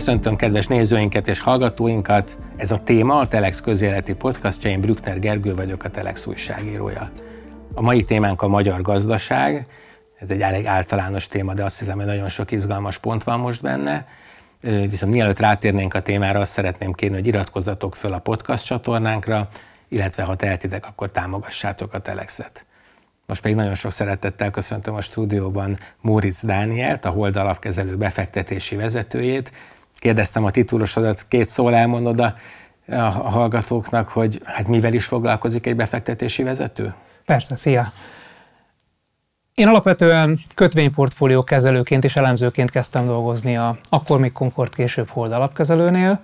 Köszöntöm kedves nézőinket és hallgatóinkat. Ez a téma a Telex közéleti podcastja, én Brückner Gergő vagyok, a Telex újságírója. A mai témánk a magyar gazdaság. Ez egy elég általános téma, de azt hiszem, hogy nagyon sok izgalmas pont van most benne. Viszont mielőtt rátérnénk a témára, azt szeretném kérni, hogy iratkozzatok föl a podcast csatornánkra, illetve ha tehetitek, akkor támogassátok a Telexet. Most pedig nagyon sok szeretettel köszöntöm a stúdióban Móricz Dánielt, a Hold alapkezelő befektetési vezetőjét. Kérdeztem a titulosodat, két szól elmondod a, a hallgatóknak, hogy hát mivel is foglalkozik egy befektetési vezető? Persze, szia! Én alapvetően kötvényportfólió kezelőként és elemzőként kezdtem dolgozni a akkor még Concord később Hold alapkezelőnél,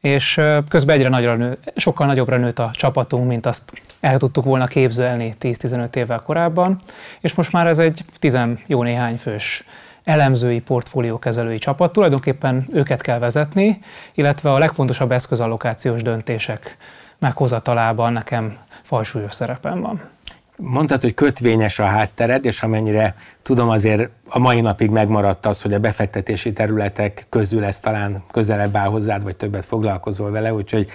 és közben egyre nagyra nő, sokkal nagyobbra nőtt a csapatunk, mint azt el tudtuk volna képzelni 10-15 évvel korábban, és most már ez egy tizen jó néhány fős elemzői, portfóliókezelői csapat. Tulajdonképpen őket kell vezetni, illetve a legfontosabb eszközallokációs döntések meghozatalában nekem fajsúlyos szerepem van. Mondtad, hogy kötvényes a háttered, és amennyire tudom, azért a mai napig megmaradt az, hogy a befektetési területek közül ez talán közelebb áll hozzád, vagy többet foglalkozol vele, úgyhogy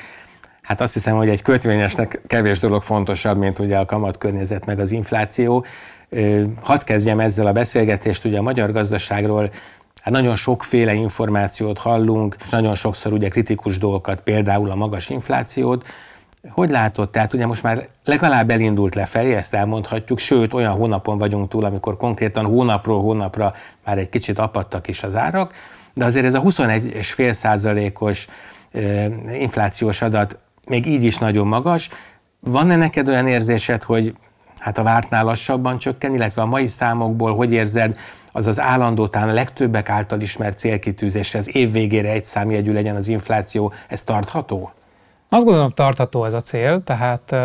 hát azt hiszem, hogy egy kötvényesnek kevés dolog fontosabb, mint ugye a kamatkörnyezet meg az infláció. Hadd kezdjem ezzel a beszélgetést, ugye a magyar gazdaságról. Hát nagyon sokféle információt hallunk, és nagyon sokszor ugye kritikus dolgokat, például a magas inflációt, hogy látod, tehát ugye most már legalább elindult lefelé, ezt elmondhatjuk, sőt olyan hónapon vagyunk túl, amikor konkrétan hónapról hónapra már egy kicsit apadtak is az árak, de azért ez a 21,5 százalékos inflációs adat még így is nagyon magas. Van-e neked olyan érzésed, hogy hát a vártnál lassabban csökken, illetve a mai számokból hogy érzed, az az állandó, talán a legtöbbek által ismert célkitűzés, ez év végére egy számjegyű legyen az infláció, ez tartható? Azt gondolom tartható ez a cél, tehát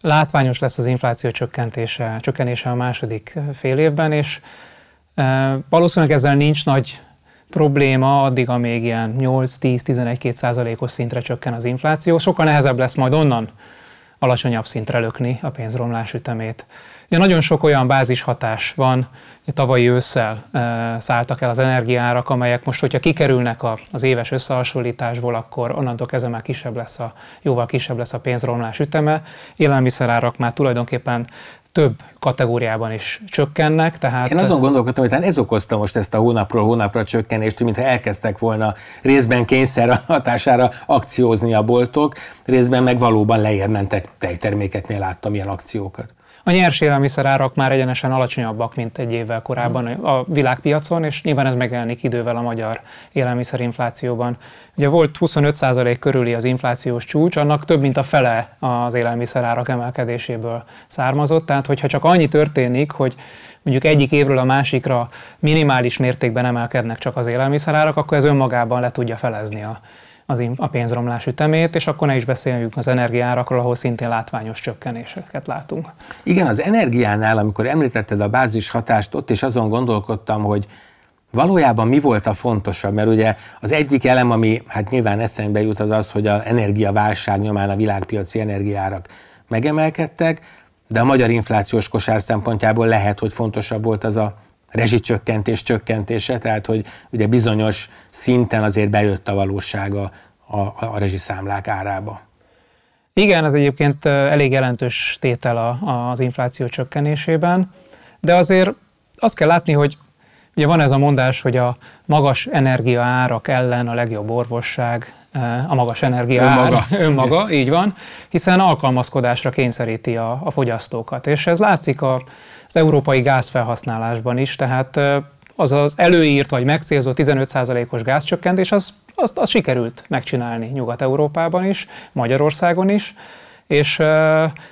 látványos lesz az infláció csökkentése, csökkenése a második fél évben, és valószínűleg ezzel nincs nagy probléma addig, amíg ilyen 8-10-11-2 százalékos szintre csökken az infláció. Sokkal nehezebb lesz majd onnan alacsonyabb szintre lökni a pénzromlás ütemét. Ugye nagyon sok olyan bázishatás van, tavalyi ősszel e, szálltak el az energiárak, amelyek most, hogyha kikerülnek a, az éves összehasonlításból, akkor onnantól kezdve már kisebb lesz a, jóval kisebb lesz a pénzromlás üteme. Élelmiszerárak már tulajdonképpen több kategóriában is csökkennek. Tehát... Én azon gondolkodtam, hogy ez okozta most ezt a hónapról hónapra csökkenést, mintha elkezdtek volna részben kényszer hatására akciózni a boltok, részben meg valóban lejjebb mentek tejtermékeknél láttam ilyen akciókat. A nyers élelmiszerárak már egyenesen alacsonyabbak, mint egy évvel korábban a világpiacon, és nyilván ez megjelenik idővel a magyar élelmiszerinflációban. Ugye volt 25% körüli az inflációs csúcs, annak több mint a fele az élelmiszerárak emelkedéséből származott, tehát hogyha csak annyi történik, hogy mondjuk egyik évről a másikra minimális mértékben emelkednek csak az élelmiszerárak, akkor ez önmagában le tudja felezni a az a pénzromlás ütemét, és akkor ne is beszéljünk az energiárakról, ahol szintén látványos csökkenéseket látunk. Igen, az energiánál, amikor említetted a bázis hatást, ott is azon gondolkodtam, hogy valójában mi volt a fontosabb, mert ugye az egyik elem, ami hát nyilván eszembe jut, az az, hogy a energiaválság nyomán a világpiaci energiárak megemelkedtek, de a magyar inflációs kosár szempontjából lehet, hogy fontosabb volt az a rezsicsökkentés csökkentése, tehát hogy ugye bizonyos szinten azért bejött a valóság a, a, a rezsiszámlák árába. Igen, ez egyébként elég jelentős tétel az infláció csökkenésében, de azért azt kell látni, hogy ugye van ez a mondás, hogy a magas energiaárak ellen a legjobb orvosság, a magas energia önmaga. önmaga, így van, hiszen alkalmazkodásra kényszeríti a, a fogyasztókat. És ez látszik a, az európai gázfelhasználásban is, tehát az az előírt vagy megcélzott 15%-os gázcsökkentés, az, az, az sikerült megcsinálni Nyugat-Európában is, Magyarországon is, és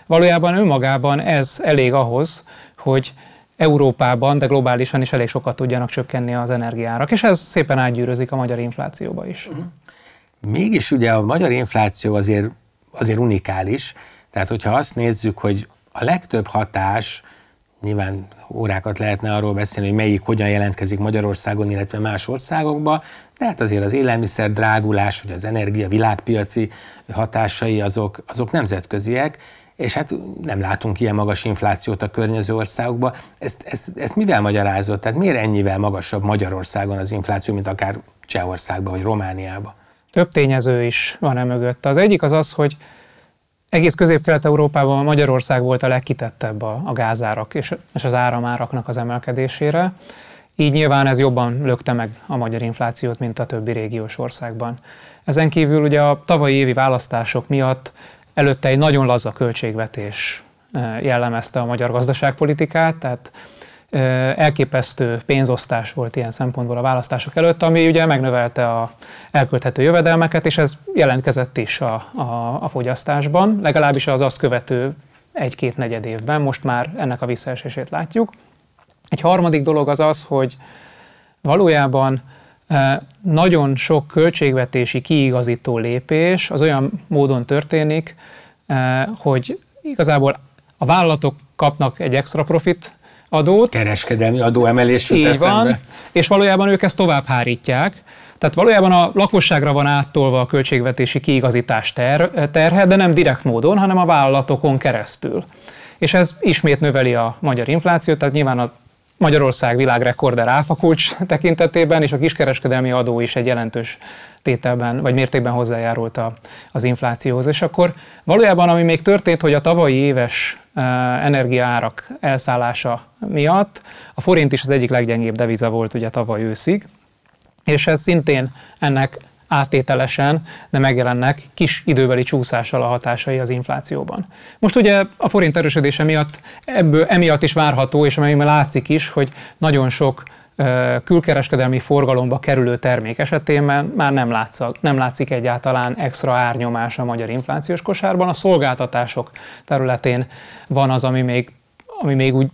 valójában önmagában ez elég ahhoz, hogy Európában, de globálisan is elég sokat tudjanak csökkenni az energiárak, és ez szépen átgyűrözik a magyar inflációba is. Uh-huh. Mégis ugye a magyar infláció azért, azért unikális, tehát hogyha azt nézzük, hogy a legtöbb hatás nyilván órákat lehetne arról beszélni, hogy melyik hogyan jelentkezik Magyarországon, illetve más országokban, de hát azért az élelmiszer drágulás, vagy az energia világpiaci hatásai azok, azok nemzetköziek, és hát nem látunk ilyen magas inflációt a környező országokban. Ezt, ezt, ezt mivel magyarázott? Tehát miért ennyivel magasabb Magyarországon az infláció, mint akár Csehországban vagy Romániában? Több tényező is van e mögött. Az egyik az az, hogy egész közép-kelet-európában Magyarország volt a legkitettebb a, a gázárak és, és az áramáraknak az emelkedésére. Így nyilván ez jobban lökte meg a magyar inflációt, mint a többi régiós országban. Ezen kívül ugye a tavalyi évi választások miatt előtte egy nagyon laza költségvetés eh, jellemezte a magyar gazdaságpolitikát, tehát eh, elképesztő pénzosztás volt ilyen szempontból a választások előtt, ami ugye megnövelte a elkölthető jövedelmeket, és ez jelentkezett is a, a, a fogyasztásban, legalábbis az azt követő egy-két negyed évben, most már ennek a visszaesését látjuk. Egy harmadik dolog az az, hogy valójában nagyon sok költségvetési kiigazító lépés az olyan módon történik, hogy igazából a vállalatok kapnak egy extra profit adót. Kereskedelmi adóemelés Így van, és valójában ők ezt tovább hárítják. Tehát valójában a lakosságra van áttolva a költségvetési kiigazítás ter- terhe, de nem direkt módon, hanem a vállalatokon keresztül. És ez ismét növeli a magyar inflációt, tehát nyilván a Magyarország világrekorder áfakulcs tekintetében, és a kiskereskedelmi adó is egy jelentős tételben vagy mértékben hozzájárult a, az inflációhoz. És akkor valójában ami még történt, hogy a tavalyi éves e, energiaárak elszállása miatt a forint is az egyik leggyengébb deviza volt ugye tavaly őszig, és ez szintén ennek áttételesen, de megjelennek kis időbeli csúszással a hatásai az inflációban. Most ugye a forint erősödése miatt ebből emiatt is várható, és amely látszik is, hogy nagyon sok külkereskedelmi forgalomba kerülő termék esetében már nem, látszak, nem látszik egyáltalán extra árnyomás a magyar inflációs kosárban. A szolgáltatások területén van az, ami még, ami még úgy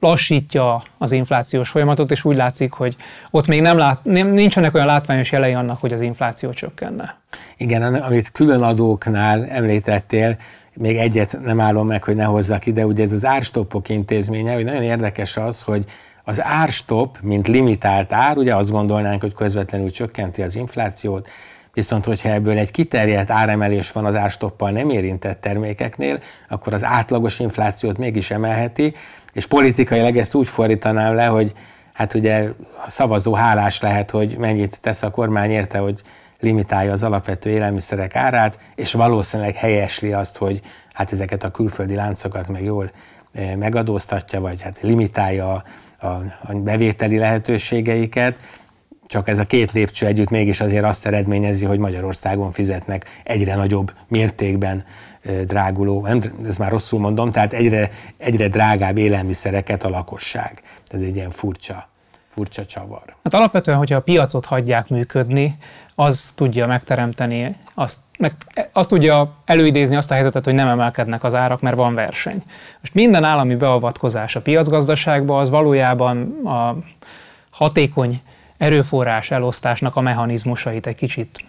lassítja az inflációs folyamatot, és úgy látszik, hogy ott még nem lát, nem, nincsenek olyan látványos jelei annak, hogy az infláció csökkenne. Igen, amit külön adóknál említettél, még egyet nem állom meg, hogy ne hozzak ide, ugye ez az árstoppok intézménye, hogy nagyon érdekes az, hogy az árstop, mint limitált ár, ugye azt gondolnánk, hogy közvetlenül csökkenti az inflációt, Viszont, hogyha ebből egy kiterjedt áremelés van az árstoppal nem érintett termékeknél, akkor az átlagos inflációt mégis emelheti, és politikailag ezt úgy fordítanám le, hogy hát ugye a szavazó hálás lehet, hogy mennyit tesz a kormány érte, hogy limitálja az alapvető élelmiszerek árát, és valószínűleg helyesli azt, hogy hát ezeket a külföldi láncokat meg jól eh, megadóztatja, vagy hát limitálja a, a, bevételi lehetőségeiket, csak ez a két lépcső együtt mégis azért azt eredményezi, hogy Magyarországon fizetnek egyre nagyobb mértékben dráguló, nem, ez már rosszul mondom, tehát egyre, egyre drágább élelmiszereket a lakosság. Ez egy ilyen furcsa, furcsa csavar. Hát alapvetően, hogyha a piacot hagyják működni, az tudja megteremteni, azt, meg, azt tudja előidézni azt a helyzetet, hogy nem emelkednek az árak, mert van verseny. Most minden állami beavatkozás a piacgazdaságba az valójában a hatékony erőforrás elosztásnak a mechanizmusait egy kicsit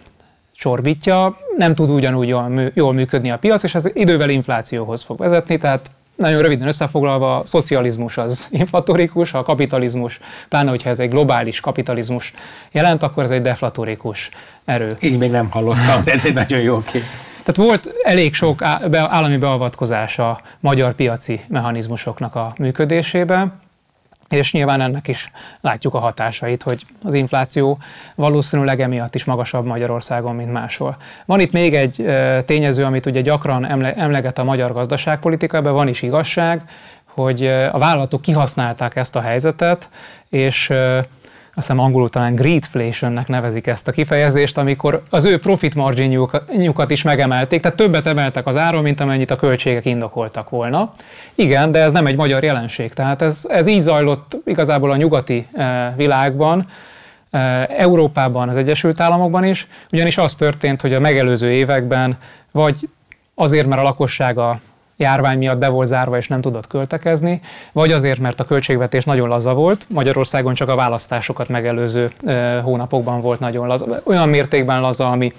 csorbítja, nem tud ugyanúgy jól működni a piac, és ez idővel inflációhoz fog vezetni, tehát nagyon röviden összefoglalva, a szocializmus az inflatorikus, a kapitalizmus, pláne hogyha ez egy globális kapitalizmus jelent, akkor ez egy deflatorikus erő. Így még nem hallottam, de ez egy nagyon jó kép. Tehát volt elég sok állami beavatkozás a magyar piaci mechanizmusoknak a működésében, és nyilván ennek is látjuk a hatásait, hogy az infláció valószínűleg emiatt is magasabb Magyarországon, mint máshol. Van itt még egy tényező, amit ugye gyakran emleget a magyar gazdaságpolitika, ebben van is igazság, hogy a vállalatok kihasználták ezt a helyzetet, és azt hiszem angolul talán greedflationnek nevezik ezt a kifejezést, amikor az ő profit marginjukat is megemelték, tehát többet emeltek az áron, mint amennyit a költségek indokoltak volna. Igen, de ez nem egy magyar jelenség, tehát ez, ez így zajlott igazából a nyugati eh, világban, eh, Európában, az Egyesült Államokban is, ugyanis az történt, hogy a megelőző években vagy azért, mert a lakossága járvány miatt be volt zárva és nem tudott költekezni, vagy azért, mert a költségvetés nagyon laza volt. Magyarországon csak a választásokat megelőző hónapokban volt nagyon laza, olyan mértékben laza, ami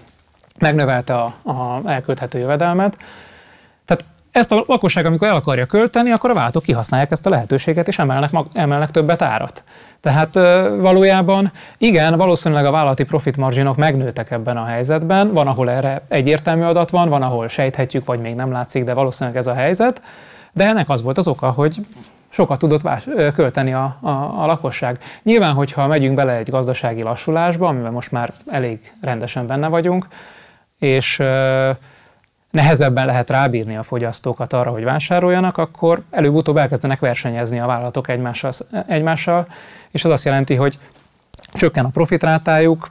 megnövelte a, a elkölthető jövedelmet. Ezt a lakosság, amikor el akarja költeni, akkor a váltók kihasználják ezt a lehetőséget, és emelnek, mag, emelnek többet árat. Tehát valójában igen, valószínűleg a vállalati profit marginok megnőttek ebben a helyzetben. Van, ahol erre egyértelmű adat van, van, ahol sejthetjük, vagy még nem látszik, de valószínűleg ez a helyzet. De ennek az volt az oka, hogy sokat tudott vás, költeni a, a, a lakosság. Nyilván, hogyha megyünk bele egy gazdasági lassulásba, amiben most már elég rendesen benne vagyunk, és nehezebben lehet rábírni a fogyasztókat arra, hogy vásároljanak, akkor előbb-utóbb elkezdenek versenyezni a vállalatok egymással, egymással, és az azt jelenti, hogy csökken a profitrátájuk,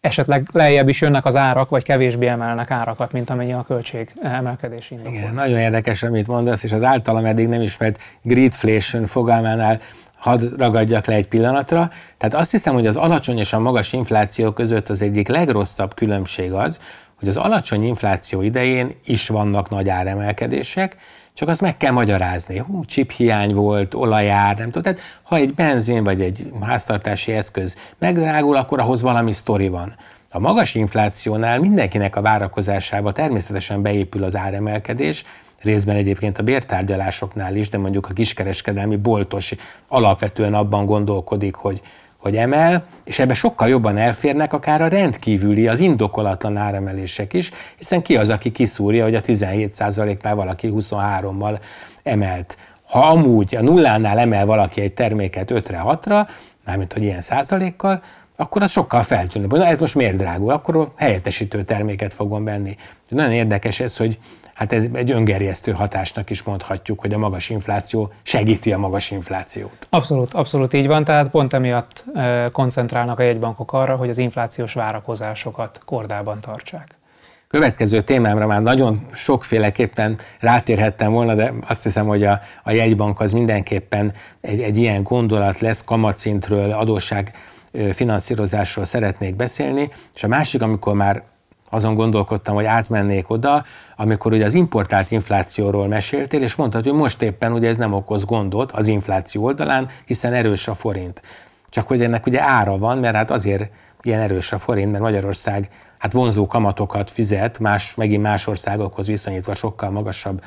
esetleg lejjebb is jönnek az árak, vagy kevésbé emelnek árakat, mint amennyi a költség emelkedés indokol. Igen, nagyon érdekes, amit mondasz, és az általam eddig nem ismert greedflation fogalmánál hadd ragadjak le egy pillanatra. Tehát azt hiszem, hogy az alacsony és a magas infláció között az egyik legrosszabb különbség az, hogy az alacsony infláció idején is vannak nagy áremelkedések, csak azt meg kell magyarázni. Hú, chip hiány volt, olajár, nem tudom. Tehát ha egy benzin vagy egy háztartási eszköz megdrágul, akkor ahhoz valami sztori van. A magas inflációnál mindenkinek a várakozásába természetesen beépül az áremelkedés, részben egyébként a bértárgyalásoknál is, de mondjuk a kiskereskedelmi boltos alapvetően abban gondolkodik, hogy hogy emel, és ebbe sokkal jobban elférnek akár a rendkívüli, az indokolatlan áremelések is, hiszen ki az, aki kiszúrja, hogy a 17%-nál valaki 23-mal emelt. Ha amúgy a nullánál emel valaki egy terméket 5-re, 6-ra, mármint hogy ilyen százalékkal, akkor az sokkal feltűnőbb. Na ez most miért drágul? Akkor helyettesítő terméket fogom venni. Nagyon érdekes ez, hogy hát ez egy öngerjesztő hatásnak is mondhatjuk, hogy a magas infláció segíti a magas inflációt. Abszolút, abszolút így van, tehát pont emiatt koncentrálnak a jegybankok arra, hogy az inflációs várakozásokat kordában tartsák. Következő témámra már nagyon sokféleképpen rátérhettem volna, de azt hiszem, hogy a, a jegybank az mindenképpen egy, egy ilyen gondolat lesz, kamatszintről, adósság finanszírozásról szeretnék beszélni, és a másik, amikor már azon gondolkodtam, hogy átmennék oda, amikor ugye az importált inflációról meséltél, és mondtad, hogy most éppen ugye ez nem okoz gondot az infláció oldalán, hiszen erős a forint. Csak hogy ennek ugye ára van, mert hát azért ilyen erős a forint, mert Magyarország hát vonzó kamatokat fizet, más, megint más országokhoz viszonyítva sokkal magasabb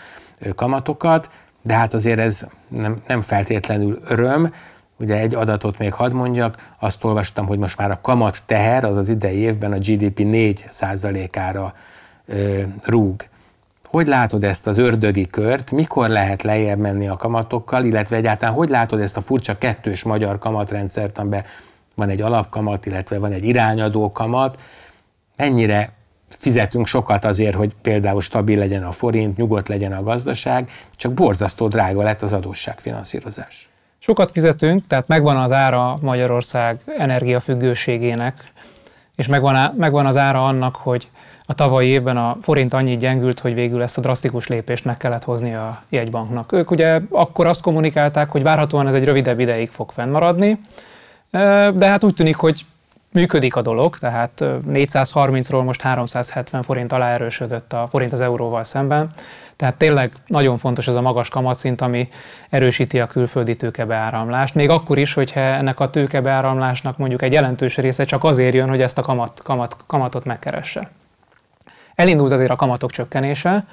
kamatokat, de hát azért ez nem, nem feltétlenül öröm, Ugye egy adatot még hadd mondjak, azt olvastam, hogy most már a kamat teher, az az idei évben a GDP 4%-ára rúg. Hogy látod ezt az ördögi kört, mikor lehet lejjebb menni a kamatokkal, illetve egyáltalán hogy látod ezt a furcsa kettős magyar kamatrendszert, amiben van egy alapkamat, illetve van egy irányadó kamat, mennyire fizetünk sokat azért, hogy például stabil legyen a forint, nyugodt legyen a gazdaság, csak borzasztó drága lett az adósságfinanszírozás. Sokat fizetünk, tehát megvan az ára Magyarország energiafüggőségének, és megvan, megvan az ára annak, hogy a tavalyi évben a forint annyit gyengült, hogy végül ezt a drasztikus lépést meg kellett hozni a jegybanknak. Ők ugye akkor azt kommunikálták, hogy várhatóan ez egy rövidebb ideig fog fennmaradni, de hát úgy tűnik, hogy működik a dolog, tehát 430-ról most 370 forint alá erősödött a forint az euróval szemben. Tehát tényleg nagyon fontos ez a magas kamatszint, ami erősíti a külföldi tőkebeáramlást. Még akkor is, hogyha ennek a tőkebeáramlásnak mondjuk egy jelentős része csak azért jön, hogy ezt a kamat, kamat, kamatot megkeresse. Elindult azért a kamatok csökkenése,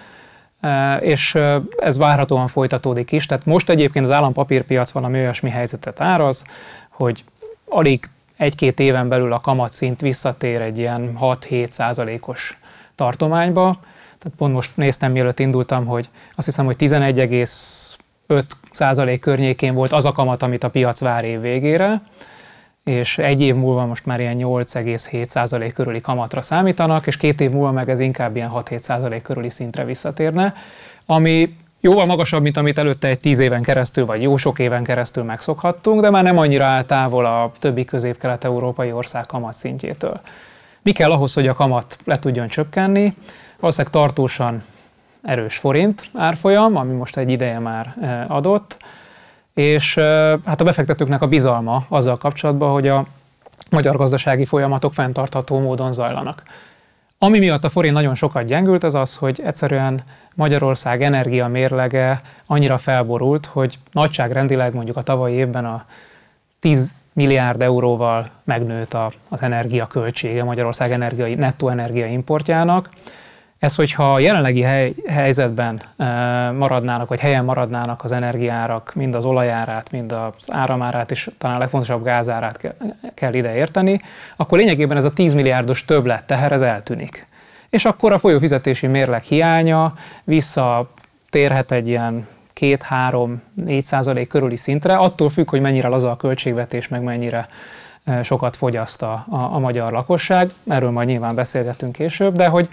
és ez várhatóan folytatódik is. Tehát most egyébként az állampapírpiac valami olyasmi helyzetet áraz, hogy alig egy-két éven belül a kamatszint visszatér egy ilyen 6-7 százalékos tartományba. Tehát pont most néztem, mielőtt indultam, hogy azt hiszem, hogy 11,5 százalék környékén volt az a kamat, amit a piac vár év végére, és egy év múlva most már ilyen 8,7 százalék körüli kamatra számítanak, és két év múlva meg ez inkább ilyen 6-7 százalék körüli szintre visszatérne, ami jóval magasabb, mint amit előtte egy tíz éven keresztül, vagy jó sok éven keresztül megszokhattunk, de már nem annyira áll távol a többi közép-kelet-európai ország kamat szintjétől. Mi kell ahhoz, hogy a kamat le tudjon csökkenni? Valószínűleg tartósan erős forint árfolyam, ami most egy ideje már e, adott, és e, hát a befektetőknek a bizalma azzal kapcsolatban, hogy a magyar gazdasági folyamatok fenntartható módon zajlanak. Ami miatt a forint nagyon sokat gyengült, az az, hogy egyszerűen Magyarország energia mérlege annyira felborult, hogy nagyságrendileg mondjuk a tavalyi évben a 10 milliárd euróval megnőtt az energia költsége Magyarország energiai, nettó energia importjának. Ez, hogyha a jelenlegi hely, helyzetben maradnának, vagy helyen maradnának az energiárak, mind az olajárát, mind az áramárát, és talán a legfontosabb gázárát ke, kell ide érteni, akkor lényegében ez a 10 milliárdos többlet teher, ez eltűnik. És akkor a folyófizetési mérleg hiánya visszatérhet egy ilyen 2-3-4 százalék körüli szintre, attól függ, hogy mennyire laza a költségvetés, meg mennyire sokat fogyaszt a, a, a magyar lakosság. Erről majd nyilván beszélgetünk később, de hogy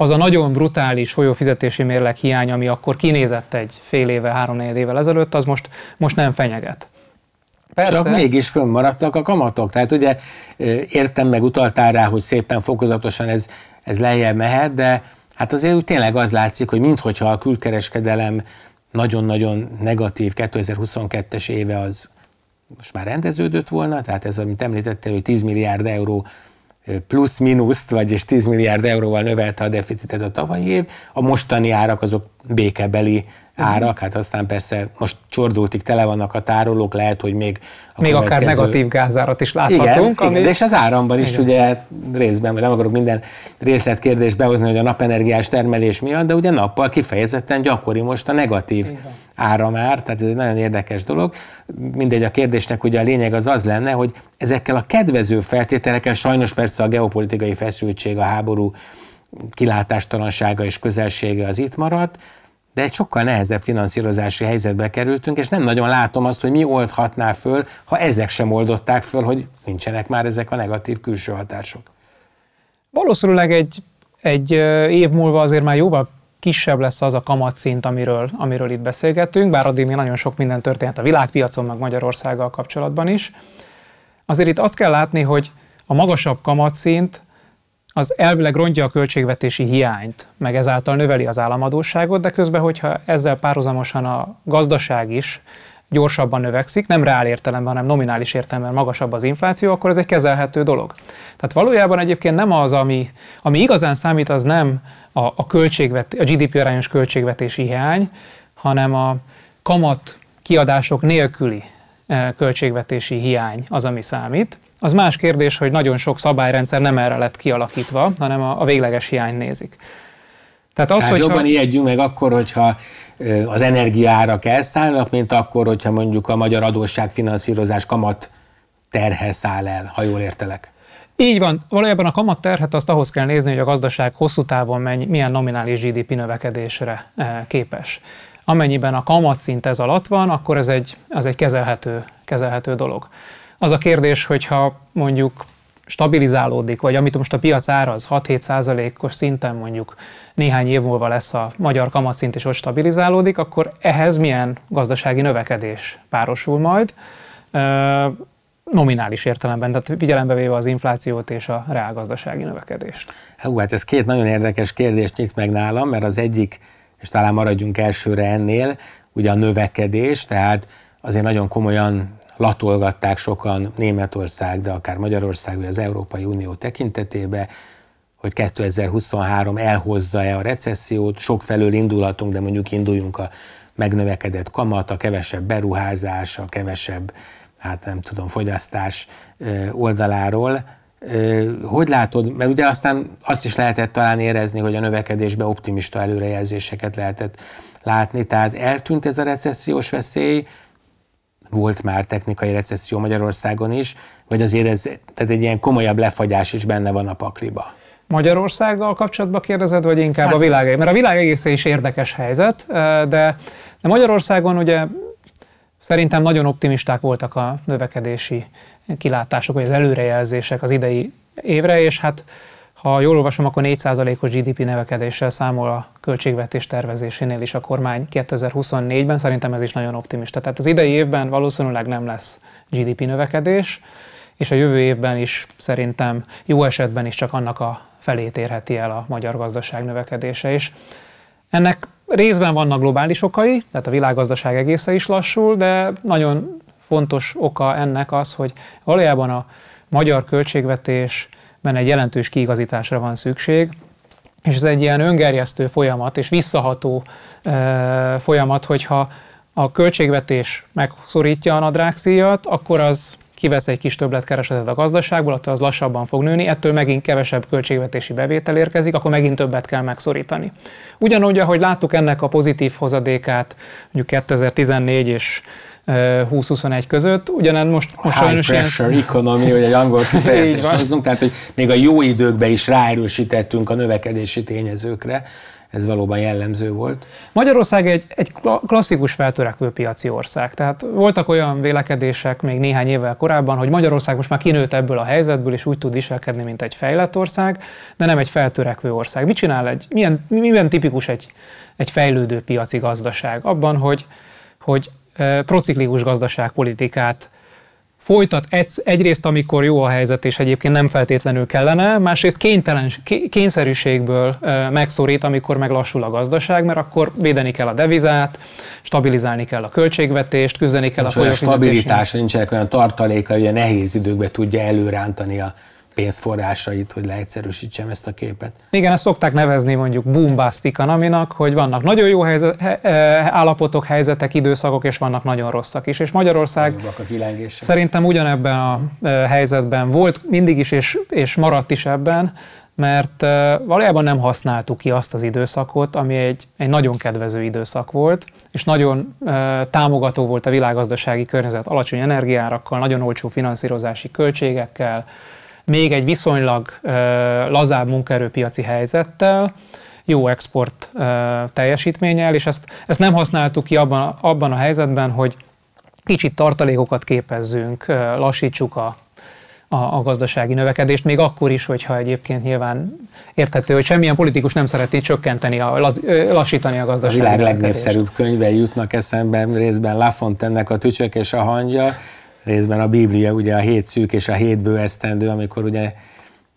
az a nagyon brutális folyófizetési mérleg hiány, ami akkor kinézett egy fél éve, három évvel ezelőtt, az most, most nem fenyeget. Persze. Csak mégis fönnmaradtak a kamatok. Tehát ugye értem meg, utaltál rá, hogy szépen fokozatosan ez, ez lejjebb mehet, de hát azért úgy tényleg az látszik, hogy minthogyha a külkereskedelem nagyon-nagyon negatív 2022-es éve az most már rendeződött volna, tehát ez, amit említettél, hogy 10 milliárd euró plusz-minuszt, vagyis 10 milliárd euróval növelte a deficitet a tavalyi év, a mostani árak azok békebeli árak, hát aztán persze most csordultig tele vannak a tárolók, lehet, hogy még a Még következő... akár negatív gázárat is láthatunk. Igen, ami... igen de és az áramban is igen. ugye részben, vagy nem akarok minden részletkérdést behozni, hogy a napenergiás termelés miatt, de ugye nappal kifejezetten gyakori most a negatív igen. áramár, tehát ez egy nagyon érdekes dolog. Mindegy, a kérdésnek ugye a lényeg az az lenne, hogy ezekkel a kedvező feltételekkel, sajnos persze a geopolitikai feszültség, a háború kilátástalansága és közelsége az itt maradt, de egy sokkal nehezebb finanszírozási helyzetbe kerültünk, és nem nagyon látom azt, hogy mi oldhatná föl, ha ezek sem oldották föl, hogy nincsenek már ezek a negatív külső hatások. Valószínűleg egy, egy év múlva azért már jóval kisebb lesz az a kamatszint, amiről, amiről itt beszélgettünk, bár addig még nagyon sok minden történt a világpiacon, meg Magyarországgal kapcsolatban is. Azért itt azt kell látni, hogy a magasabb kamatszint az elvileg rontja a költségvetési hiányt, meg ezáltal növeli az államadóságot, de közben, hogyha ezzel párhuzamosan a gazdaság is gyorsabban növekszik, nem reál értelemben, hanem nominális értelemben magasabb az infláció, akkor ez egy kezelhető dolog. Tehát valójában egyébként nem az, ami, ami igazán számít, az nem a, a, költségvet, a GDP arányos költségvetési hiány, hanem a kamat kiadások nélküli költségvetési hiány az, ami számít. Az más kérdés, hogy nagyon sok szabályrendszer nem erre lett kialakítva, hanem a, a végleges hiány nézik. Tehát, az, Tehát hogyha... jobban ijedjünk meg akkor, hogyha az energiárak elszállnak, mint akkor, hogyha mondjuk a magyar adósságfinanszírozás kamat terhe száll el, ha jól értelek. Így van. Valójában a kamat terhet azt ahhoz kell nézni, hogy a gazdaság hosszú távon menj, milyen nominális GDP növekedésre képes. Amennyiben a kamatszint ez alatt van, akkor ez egy, az egy kezelhető, kezelhető dolog. Az a kérdés, hogyha mondjuk stabilizálódik, vagy amit most a piac áraz 6-7 százalékos szinten mondjuk néhány év múlva lesz a magyar kamatszint és ott stabilizálódik, akkor ehhez milyen gazdasági növekedés párosul majd, nominális értelemben, tehát figyelembe véve az inflációt és a reálgazdasági növekedést. Hú, hát ez két nagyon érdekes kérdést nyit meg nálam, mert az egyik, és talán maradjunk elsőre ennél, ugye a növekedés, tehát azért nagyon komolyan latolgatták sokan Németország, de akár Magyarország, vagy az Európai Unió tekintetébe, hogy 2023 elhozza-e a recessziót, sok felől indulhatunk, de mondjuk induljunk a megnövekedett kamat, a kevesebb beruházás, a kevesebb, hát nem tudom, fogyasztás oldaláról. Hogy látod, mert ugye aztán azt is lehetett talán érezni, hogy a növekedésbe optimista előrejelzéseket lehetett látni, tehát eltűnt ez a recessziós veszély, volt már technikai recesszió Magyarországon is, vagy azért ez tehát egy ilyen komolyabb lefagyás is benne van a pakliba? Magyarországgal kapcsolatban kérdezed, vagy inkább hát, a világ? Mert a világ egészen is érdekes helyzet, de, de Magyarországon ugye szerintem nagyon optimisták voltak a növekedési kilátások, vagy az előrejelzések az idei évre, és hát ha jól olvasom, akkor 4%-os GDP növekedéssel számol a költségvetés tervezésénél is a kormány 2024-ben, szerintem ez is nagyon optimista. Tehát az idei évben valószínűleg nem lesz GDP növekedés, és a jövő évben is szerintem jó esetben is csak annak a felét érheti el a magyar gazdaság növekedése is. Ennek részben vannak globális okai, tehát a világgazdaság egészen is lassul, de nagyon fontos oka ennek az, hogy valójában a magyar költségvetés egy jelentős kiigazításra van szükség, és ez egy ilyen öngerjesztő folyamat és visszaható e, folyamat, hogyha a költségvetés megszorítja a nadrágszíjat, akkor az kivesz egy kis többletkeresetet a gazdaságból, attól az lassabban fog nőni, ettől megint kevesebb költségvetési bevétel érkezik, akkor megint többet kell megszorítani. Ugyanúgy, ahogy láttuk ennek a pozitív hozadékát mondjuk 2014 és 20-21 között, ugyanez most, most High sajnos pressure ilyen... economy, hogy egy angol kifejezést hozzunk, tehát hogy még a jó időkben is ráerősítettünk a növekedési tényezőkre, ez valóban jellemző volt. Magyarország egy, egy klasszikus feltörekvő piaci ország. Tehát voltak olyan vélekedések még néhány évvel korábban, hogy Magyarország most már kinőtt ebből a helyzetből, és úgy tud viselkedni, mint egy fejlett ország, de nem egy feltörekvő ország. Mit csinál egy, milyen, milyen tipikus egy, egy fejlődő piaci gazdaság? Abban, hogy, hogy prociklikus gazdaságpolitikát folytat egy, egyrészt, amikor jó a helyzet, és egyébként nem feltétlenül kellene, másrészt kénytelen, kényszerűségből megszorít, amikor meglassul a gazdaság, mert akkor védeni kell a devizát, stabilizálni kell a költségvetést, küzdeni kell nincs a folyófizetésen. stabilitás, nincsenek olyan tartaléka, hogy a nehéz időkben tudja előrántani a pénzforrásait, hogy leegyszerűsítsem ezt a képet. Igen, ezt szokták nevezni mondjuk bombastic economy hogy vannak nagyon jó helyzet, he, állapotok, helyzetek, időszakok, és vannak nagyon rosszak is. És Magyarország szerintem ugyanebben a helyzetben volt mindig is, és, és maradt is ebben, mert valójában nem használtuk ki azt az időszakot, ami egy, egy nagyon kedvező időszak volt, és nagyon támogató volt a világgazdasági környezet alacsony energiárakkal, nagyon olcsó finanszírozási költségekkel, még egy viszonylag lazább munkaerőpiaci helyzettel, jó export teljesítménnyel, és ezt, ezt nem használtuk ki abban, abban a helyzetben, hogy kicsit tartalékokat képezzünk, lassítsuk a, a, a gazdasági növekedést, még akkor is, hogyha egyébként nyilván érthető, hogy semmilyen politikus nem szereti csökkenteni, a, laz, lassítani a gazdasági A világ legnépszerűbb könyve jutnak eszembe, részben Lafontennek a Tücsök és a hangya, részben a Biblia, ugye a hét szűk és a hét bő esztendő, amikor ugye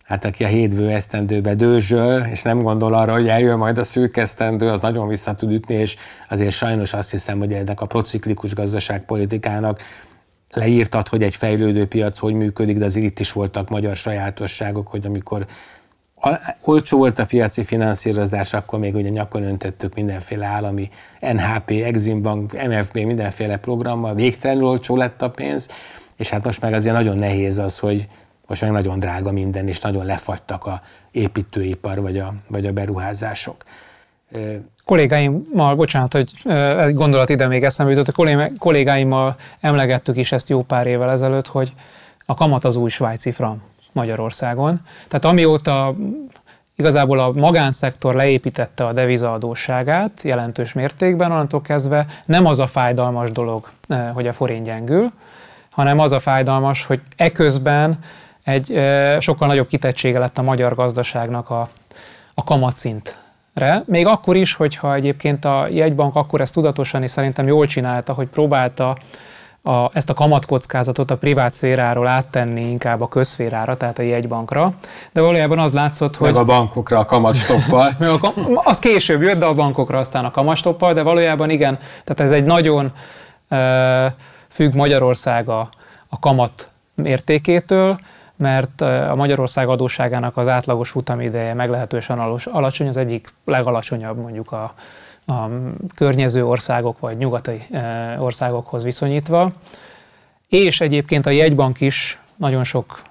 hát aki a hétbő esztendőbe dőzsöl, és nem gondol arra, hogy eljön majd a szűk esztendő, az nagyon vissza tud ütni, és azért sajnos azt hiszem, hogy ennek a prociklikus gazdaságpolitikának leírtad, hogy egy fejlődő piac hogy működik, de azért itt is voltak magyar sajátosságok, hogy amikor olcsó volt a piaci finanszírozás, akkor még ugye nyakon öntöttük mindenféle állami NHP, Exim Bank, MFB, mindenféle programmal, végtelenül olcsó lett a pénz, és hát most meg azért nagyon nehéz az, hogy most meg nagyon drága minden, és nagyon lefagytak a építőipar vagy a, vagy a beruházások. Kollégáimmal, bocsánat, hogy egy gondolat ide még eszembe jutott, a kollégáimmal emlegettük is ezt jó pár évvel ezelőtt, hogy a kamat az új svájci frank Magyarországon. Tehát amióta igazából a magánszektor leépítette a devizaadóságát jelentős mértékben, onnantól kezdve nem az a fájdalmas dolog, eh, hogy a forint gyengül, hanem az a fájdalmas, hogy eközben egy eh, sokkal nagyobb kitettsége lett a magyar gazdaságnak a, a kamatszintre. Még akkor is, hogyha egyébként a jegybank akkor ezt tudatosan és szerintem jól csinálta, hogy próbálta a, ezt a kamatkockázatot a privát szféráról áttenni inkább a közszférára, tehát a jegybankra. De valójában az látszott, hogy... Meg a bankokra a kamatstoppal. az később jött, de a bankokra aztán a kamatstoppal, de valójában igen, tehát ez egy nagyon uh, függ Magyarország a, a kamat mértékétől, mert a Magyarország adósságának az átlagos futamideje meglehetősen alacsony, az egyik legalacsonyabb mondjuk a, a környező országok vagy nyugati eh, országokhoz viszonyítva. És egyébként a jegybank is nagyon sok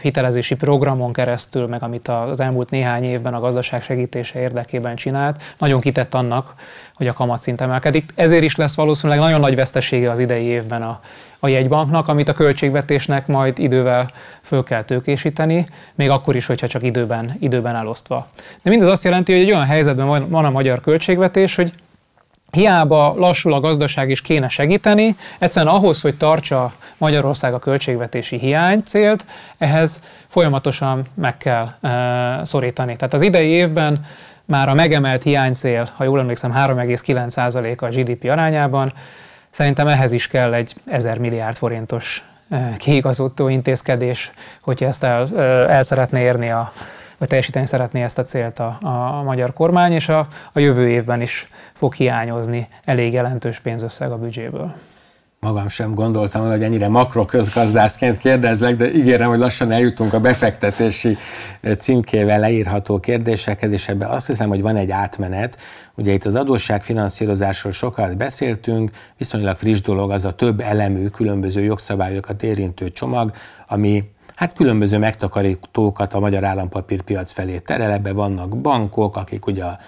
hitelezési programon keresztül, meg amit az elmúlt néhány évben a gazdaság segítése érdekében csinált, nagyon kitett annak, hogy a kamatszint emelkedik. Ezért is lesz valószínűleg nagyon nagy vesztesége az idei évben a, a jegybanknak, amit a költségvetésnek majd idővel föl kell tőkésíteni, még akkor is, hogyha csak időben, időben elosztva. De mindez azt jelenti, hogy egy olyan helyzetben van, a magyar költségvetés, hogy hiába lassul a gazdaság és kéne segíteni, egyszerűen ahhoz, hogy tartsa Magyarország a költségvetési hiány célt, ehhez folyamatosan meg kell e, szorítani. Tehát az idei évben már a megemelt hiánycél, ha jól emlékszem, 3,9% a GDP arányában, Szerintem ehhez is kell egy 1000 milliárd forintos eh, kiigazító intézkedés, hogyha ezt el, eh, el szeretné érni a, vagy teljesíteni szeretné ezt a célt a, a magyar kormány, és a, a jövő évben is fog hiányozni elég jelentős pénzösszeg a büdzséből. magam sem gondoltam hogy ennyire makroközgazdászként kérdezlek, de ígérem, hogy lassan eljutunk a befektetési címkével leírható kérdésekhez, és ebben azt hiszem, hogy van egy átmenet. Ugye itt az adósságfinanszírozásról sokat beszéltünk, viszonylag friss dolog az a több elemű, különböző jogszabályokat érintő csomag, ami hát különböző megtakarítókat a magyar állampapírpiac felé terel, ebbe vannak bankok, akik ugye a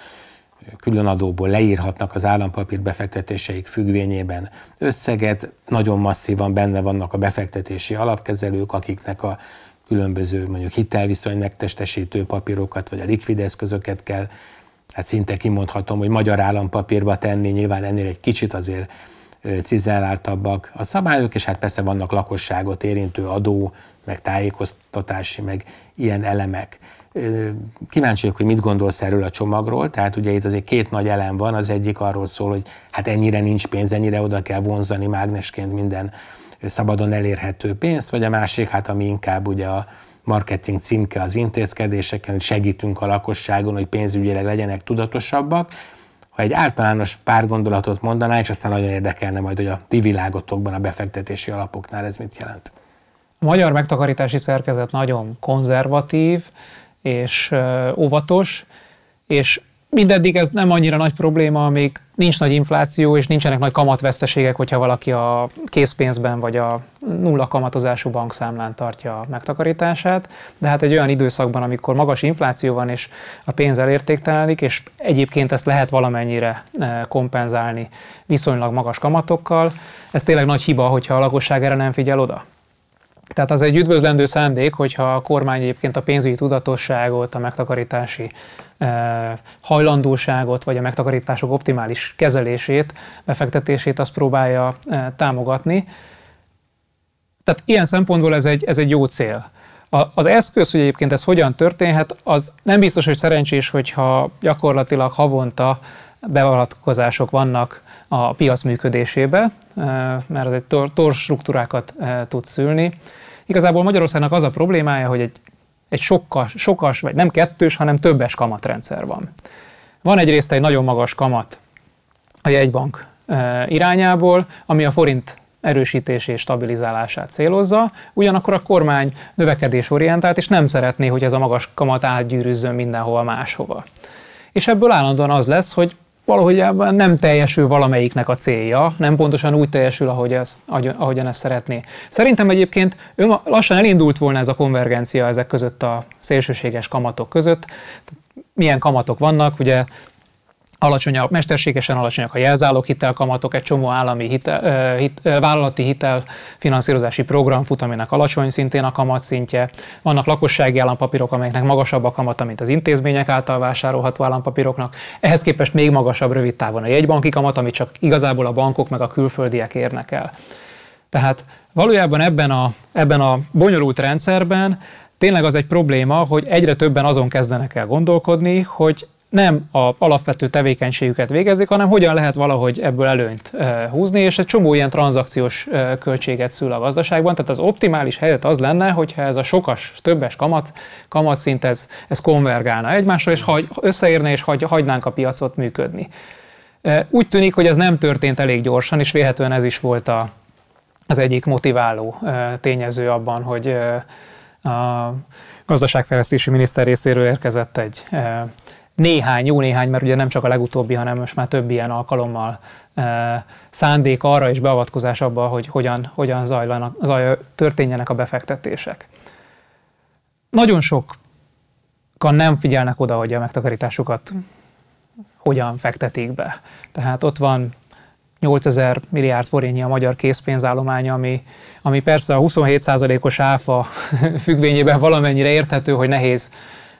különadóból leírhatnak az állampapír befektetéseik függvényében összeget, nagyon masszívan benne vannak a befektetési alapkezelők, akiknek a különböző mondjuk hitelviszony megtestesítő papírokat, vagy a likvid eszközöket kell, hát szinte kimondhatom, hogy magyar állampapírba tenni, nyilván ennél egy kicsit azért cizelláltabbak a szabályok, és hát persze vannak lakosságot érintő adó, meg tájékoztatási, meg ilyen elemek. Kíváncsi vagyok, hogy mit gondolsz erről a csomagról. Tehát ugye itt azért két nagy elem van, az egyik arról szól, hogy hát ennyire nincs pénz, ennyire oda kell vonzani mágnesként minden szabadon elérhető pénzt, vagy a másik, hát ami inkább ugye a marketing címke az intézkedéseken, segítünk a lakosságon, hogy pénzügyileg legyenek tudatosabbak. Ha egy általános pár gondolatot mondaná, és aztán nagyon érdekelne majd, hogy a ti világotokban, a befektetési alapoknál ez mit jelent. A magyar megtakarítási szerkezet nagyon konzervatív, és óvatos, és mindeddig ez nem annyira nagy probléma, amíg nincs nagy infláció, és nincsenek nagy kamatveszteségek, hogyha valaki a készpénzben vagy a nulla kamatozású bankszámlán tartja a megtakarítását. De hát egy olyan időszakban, amikor magas infláció van, és a pénz elértéktelenik, és egyébként ezt lehet valamennyire kompenzálni viszonylag magas kamatokkal, ez tényleg nagy hiba, hogyha a lakosság erre nem figyel oda. Tehát az egy üdvözlendő szándék, hogyha a kormány egyébként a pénzügyi tudatosságot, a megtakarítási eh, hajlandóságot, vagy a megtakarítások optimális kezelését, befektetését azt próbálja eh, támogatni. Tehát ilyen szempontból ez egy, ez egy jó cél. A, az eszköz, hogy egyébként ez hogyan történhet, az nem biztos, hogy szerencsés, hogyha gyakorlatilag havonta beavatkozások vannak a piac működésébe, mert ez egy tor, tor struktúrákat tud szülni. Igazából Magyarországnak az a problémája, hogy egy, egy sokas, sokas, vagy nem kettős, hanem többes kamatrendszer van. Van egyrészt egy nagyon magas kamat a jegybank irányából, ami a forint erősítés és stabilizálását célozza, ugyanakkor a kormány növekedésorientált, és nem szeretné, hogy ez a magas kamat átgyűrűzzön mindenhol máshova. És ebből állandóan az lesz, hogy valahogy nem teljesül valamelyiknek a célja, nem pontosan úgy teljesül, ahogy ezt, ahogyan ezt szeretné. Szerintem egyébként lassan elindult volna ez a konvergencia ezek között a szélsőséges kamatok között. Milyen kamatok vannak, ugye alacsonyabb, mesterségesen alacsonyak a jelzálók hitelkamatok, egy csomó állami hitel, hit, vállalati hitel finanszírozási program fut, aminek alacsony szintén a kamatszintje. Vannak lakossági állampapírok, amelyeknek magasabb a kamata, mint az intézmények által vásárolható állampapíroknak. Ehhez képest még magasabb rövid távon a jegybanki kamat, amit csak igazából a bankok meg a külföldiek érnek el. Tehát valójában ebben a, ebben a bonyolult rendszerben tényleg az egy probléma, hogy egyre többen azon kezdenek el gondolkodni, hogy nem a alapvető tevékenységüket végezik, hanem hogyan lehet valahogy ebből előnyt húzni, és egy csomó ilyen tranzakciós költséget szül a gazdaságban. Tehát az optimális helyzet az lenne, hogyha ez a sokas, többes kamat, kamatszint ez, ez konvergálna egymásra, és hagy, összeérne, és hagy, hagynánk a piacot működni. Úgy tűnik, hogy ez nem történt elég gyorsan, és véhetően ez is volt a, az egyik motiváló tényező abban, hogy a gazdaságfejlesztési miniszter részéről érkezett egy néhány, jó néhány, mert ugye nem csak a legutóbbi, hanem most már több ilyen alkalommal szándék arra és beavatkozás abba, hogy hogyan, hogyan zajlanak, zaj, történjenek a befektetések. Nagyon sokan nem figyelnek oda, hogy a megtakarításokat hogyan fektetik be. Tehát ott van 8000 milliárd forintnyi a magyar készpénzállomány, ami, ami persze a 27%-os áfa függvényében valamennyire érthető, hogy nehéz,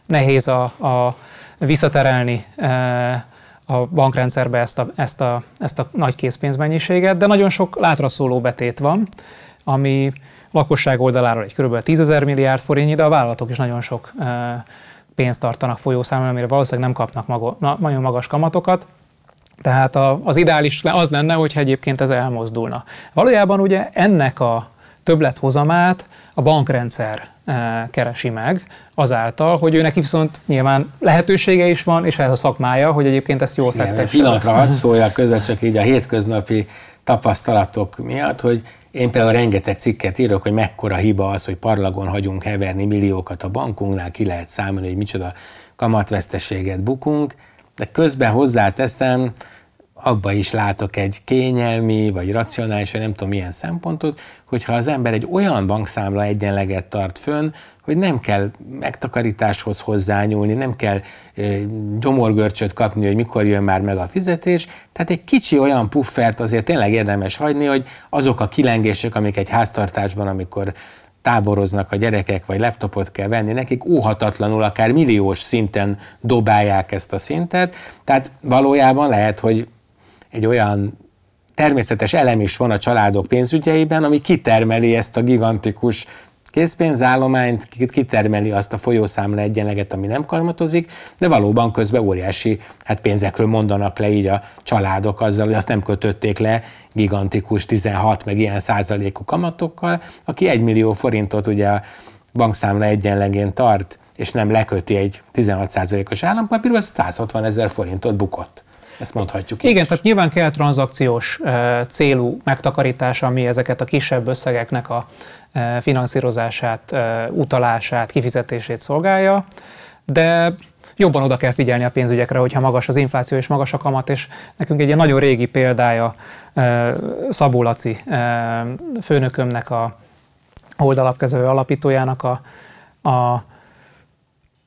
nehéz a, a visszaterelni eh, a bankrendszerbe ezt a, ezt, a, ezt a nagy készpénzmennyiséget, de nagyon sok látraszóló betét van, ami lakosság oldaláról egy kb. 10 ezer milliárd forintnyi, de a vállalatok is nagyon sok eh, pénzt tartanak folyószámon, amire valószínűleg nem kapnak maga, na, nagyon magas kamatokat. Tehát a, az ideális az lenne, hogyha egyébként ez elmozdulna. Valójában ugye ennek a többlethozamát a bankrendszer e, keresi meg, azáltal, hogy őnek viszont nyilván lehetősége is van, és ez a szakmája, hogy egyébként ezt jól fektesse. Pillanatra hadd szóljak közben csak így a hétköznapi tapasztalatok miatt, hogy én például rengeteg cikket írok, hogy mekkora hiba az, hogy parlagon hagyunk heverni milliókat a bankunknál, ki lehet számolni, hogy micsoda kamatveszteséget bukunk, de közben hozzáteszem, abba is látok egy kényelmi, vagy racionális, vagy nem tudom milyen szempontot, hogyha az ember egy olyan bankszámla egyenleget tart fönn, hogy nem kell megtakarításhoz hozzányúlni, nem kell e, gyomorgörcsöt kapni, hogy mikor jön már meg a fizetés, tehát egy kicsi olyan puffert azért tényleg érdemes hagyni, hogy azok a kilengések, amik egy háztartásban, amikor táboroznak a gyerekek, vagy laptopot kell venni nekik, óhatatlanul, akár milliós szinten dobálják ezt a szintet. Tehát valójában lehet, hogy egy olyan természetes elem is van a családok pénzügyeiben, ami kitermeli ezt a gigantikus készpénzállományt, kitermeli azt a folyószámla egyenleget, ami nem kamatozik, de valóban közben óriási hát pénzekről mondanak le így a családok azzal, hogy azt nem kötötték le gigantikus 16 meg ilyen százalékú kamatokkal, aki 1 millió forintot ugye a bankszámla egyenlegén tart, és nem leköti egy 16 százalékos állampapír, az 160 ezer forintot bukott. Ezt mondhatjuk. Igen, is. tehát nyilván kell tranzakciós célú megtakarítás, ami ezeket a kisebb összegeknek a finanszírozását, utalását, kifizetését szolgálja, de jobban oda kell figyelni a pénzügyekre, hogyha magas az infláció és magas a kamat, és nekünk egy ilyen nagyon régi példája Szabó Laci főnökömnek a oldalapkezelő alapítójának a, a,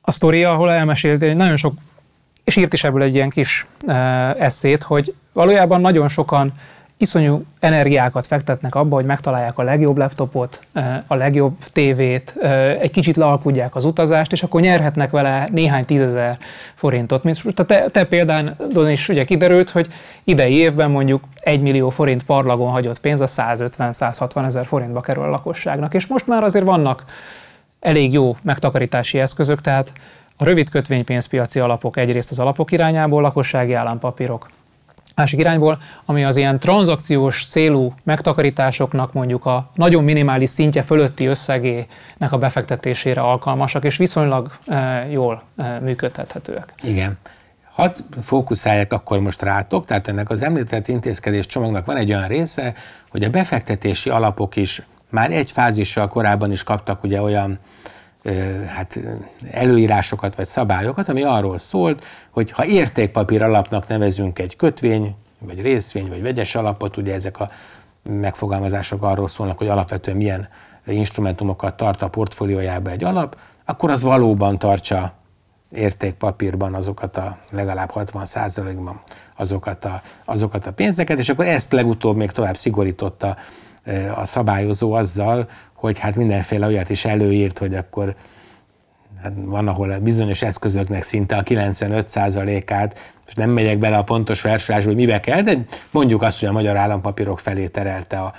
a sztoria, ahol elmesélt, hogy nagyon sok és írt is ebből egy ilyen kis eszét, hogy valójában nagyon sokan iszonyú energiákat fektetnek abba, hogy megtalálják a legjobb laptopot, a legjobb tévét, egy kicsit lealkudják az utazást, és akkor nyerhetnek vele néhány tízezer forintot. A te, te példádon is ugye kiderült, hogy idei évben mondjuk egy millió forint farlagon hagyott pénz a 150-160 ezer forintba kerül a lakosságnak, és most már azért vannak elég jó megtakarítási eszközök, tehát a rövid kötvénypénzpiaci alapok egyrészt az alapok irányából, lakossági állampapírok másik irányból, ami az ilyen tranzakciós célú megtakarításoknak mondjuk a nagyon minimális szintje fölötti összegének a befektetésére alkalmasak, és viszonylag e, jól e, működtethetőek. Igen. Hadd fókuszálják akkor most rátok, tehát ennek az említett intézkedés csomagnak van egy olyan része, hogy a befektetési alapok is már egy fázissal korábban is kaptak ugye olyan hát előírásokat vagy szabályokat, ami arról szólt, hogy ha értékpapír alapnak nevezünk egy kötvény, vagy részvény, vagy vegyes alapot, ugye ezek a megfogalmazások arról szólnak, hogy alapvetően milyen instrumentumokat tart a portfóliójába egy alap, akkor az valóban tartsa értékpapírban azokat a legalább 60 ban azokat a, azokat a pénzeket, és akkor ezt legutóbb még tovább szigorította a szabályozó azzal, hogy hát mindenféle olyat is előírt, hogy akkor hát van, ahol a bizonyos eszközöknek szinte a 95%-át, és nem megyek bele a pontos versolásba, hogy mibe kell, de mondjuk azt, hogy a magyar állampapírok felé terelte a,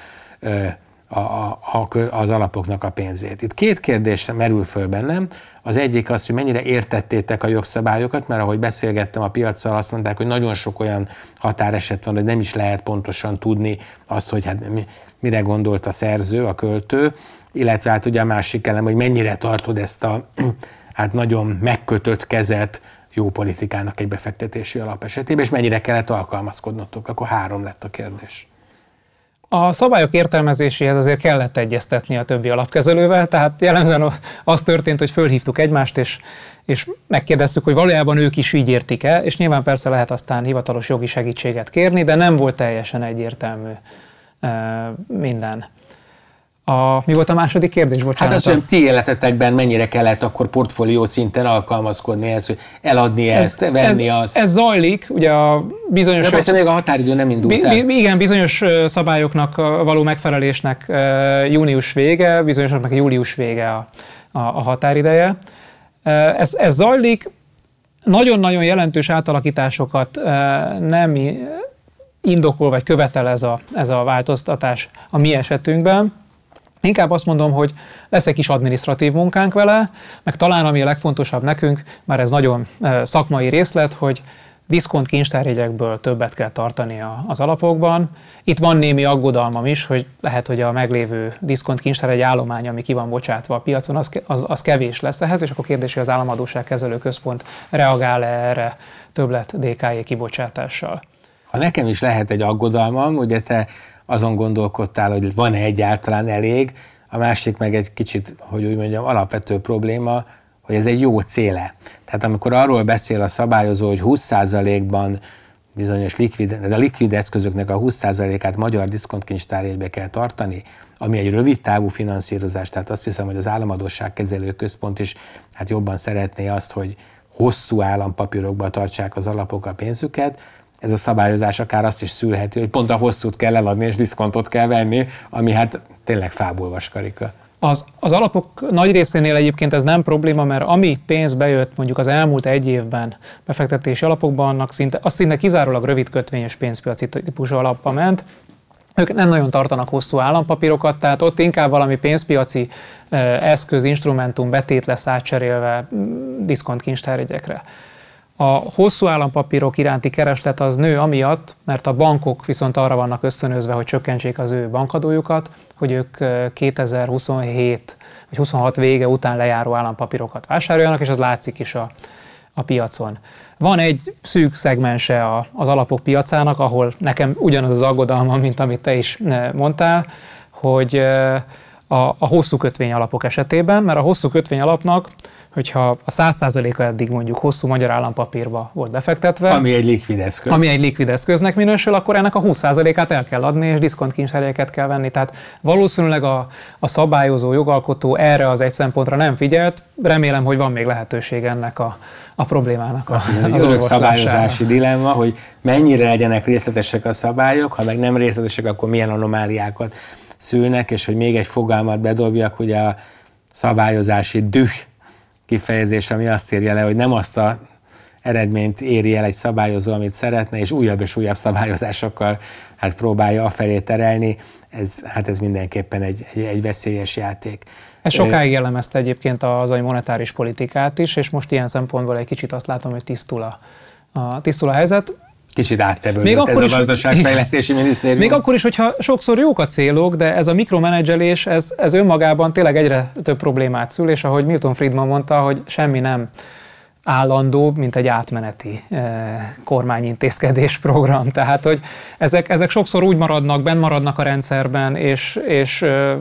a, a, az alapoknak a pénzét. Itt két kérdés merül föl bennem. Az egyik az, hogy mennyire értettétek a jogszabályokat, mert ahogy beszélgettem a piacsal, azt mondták, hogy nagyon sok olyan határeset van, hogy nem is lehet pontosan tudni azt, hogy hát mire gondolt a szerző, a költő, illetve hát ugye a másik elem, hogy mennyire tartod ezt a hát nagyon megkötött kezet jó politikának egy befektetési alap esetében, és mennyire kellett alkalmazkodnotok, akkor három lett a kérdés. A szabályok értelmezéséhez azért kellett egyeztetni a többi alapkezelővel, tehát jellemzően az történt, hogy fölhívtuk egymást, és, és megkérdeztük, hogy valójában ők is így értik el, és nyilván persze lehet aztán hivatalos jogi segítséget kérni, de nem volt teljesen egyértelmű minden. A, mi volt a második kérdés, bocsánat? Hát az, hogy ti életetekben mennyire kellett akkor portfólió szinten alkalmazkodni ehhez, hogy eladni ez, ezt, venni ez, azt. Ez zajlik, ugye a bizonyos... De persze még a határidő nem indult el. Igen, bizonyos szabályoknak való megfelelésnek június vége, bizonyosoknak július vége a, a, a határideje. Ez, ez zajlik, nagyon-nagyon jelentős átalakításokat nem indokol vagy követel ez a, ez a változtatás a mi esetünkben. Inkább azt mondom, hogy lesz egy kis adminisztratív munkánk vele, meg talán ami a legfontosabb nekünk, már ez nagyon szakmai részlet, hogy diszkont kincstárjegyekből többet kell tartani az alapokban. Itt van némi aggodalmam is, hogy lehet, hogy a meglévő diszkont kincstárjegy állomány, ami ki van bocsátva a piacon, az, az, az kevés lesz ehhez, és akkor kérdés, hogy az államadóság kezelő központ reagál -e erre többlet DKI kibocsátással. Ha nekem is lehet egy aggodalmam, ugye te azon gondolkodtál, hogy van-e egyáltalán elég, a másik meg egy kicsit, hogy úgy mondjam, alapvető probléma, hogy ez egy jó céle. Tehát amikor arról beszél a szabályozó, hogy 20%-ban bizonyos likvid, de a likvid eszközöknek a 20%-át magyar diszkontkincstárjegybe kell tartani, ami egy rövid távú finanszírozás, tehát azt hiszem, hogy az államadóságkezelő központ is hát jobban szeretné azt, hogy hosszú állampapírokba tartsák az alapok a pénzüket, ez a szabályozás akár azt is szülheti, hogy pont a hosszút kell eladni és diszkontot kell venni, ami hát tényleg fából vaskarika. Az, az alapok nagy részénél egyébként ez nem probléma, mert ami pénz bejött mondjuk az elmúlt egy évben befektetési alapokban, annak szinte, az szinte kizárólag rövid kötvényes pénzpiaci típusú alapba ment, ők nem nagyon tartanak hosszú állampapírokat, tehát ott inkább valami pénzpiaci eszköz, instrumentum, betét lesz átcserélve mm, diszkont kincstárjegyekre. A hosszú állampapírok iránti kereslet az nő amiatt, mert a bankok viszont arra vannak ösztönözve, hogy csökkentsék az ő bankadójukat, hogy ők 2027 vagy 26 vége után lejáró állampapírokat vásároljanak, és az látszik is a, a piacon. Van egy szűk szegmense a, az alapok piacának, ahol nekem ugyanaz az aggodalmam, mint amit te is mondtál, hogy a, a hosszú kötvény alapok esetében, mert a hosszú kötvény alapnak hogyha a 100%-a eddig mondjuk hosszú magyar állampapírba volt befektetve, ami egy likvid eszköz. Ami egy likvid eszköznek minősül, akkor ennek a 20%-át el kell adni, és diszkontkincserjeket kell venni. Tehát valószínűleg a, a szabályozó, jogalkotó erre az egy szempontra nem figyelt. Remélem, hogy van még lehetőség ennek a, a problémának. Azt hiszem, az örök szabályozási dilemma, hogy mennyire legyenek részletesek a szabályok, ha meg nem részletesek, akkor milyen anomáliákat szülnek, és hogy még egy fogalmat bedobjak, hogy a szabályozási düh kifejezés, ami azt írja le, hogy nem azt a eredményt éri el egy szabályozó, amit szeretne, és újabb és újabb szabályozásokkal hát próbálja afelé terelni, ez, hát ez mindenképpen egy, egy, egy veszélyes játék. Ez sokáig jellemezte egyébként az a monetáris politikát is, és most ilyen szempontból egy kicsit azt látom, hogy tisztul a, a, tisztul a helyzet. Kicsit áttevődött még akkor ez is, a gazdaságfejlesztési minisztérium. Még akkor is, hogyha sokszor jók a célok, de ez a mikromenedzselés, ez, ez önmagában tényleg egyre több problémát szül, és ahogy Milton Friedman mondta, hogy semmi nem állandó, mint egy átmeneti eh, kormányintézkedés program. Tehát, hogy ezek, ezek sokszor úgy maradnak, benn maradnak a rendszerben, és, és eh,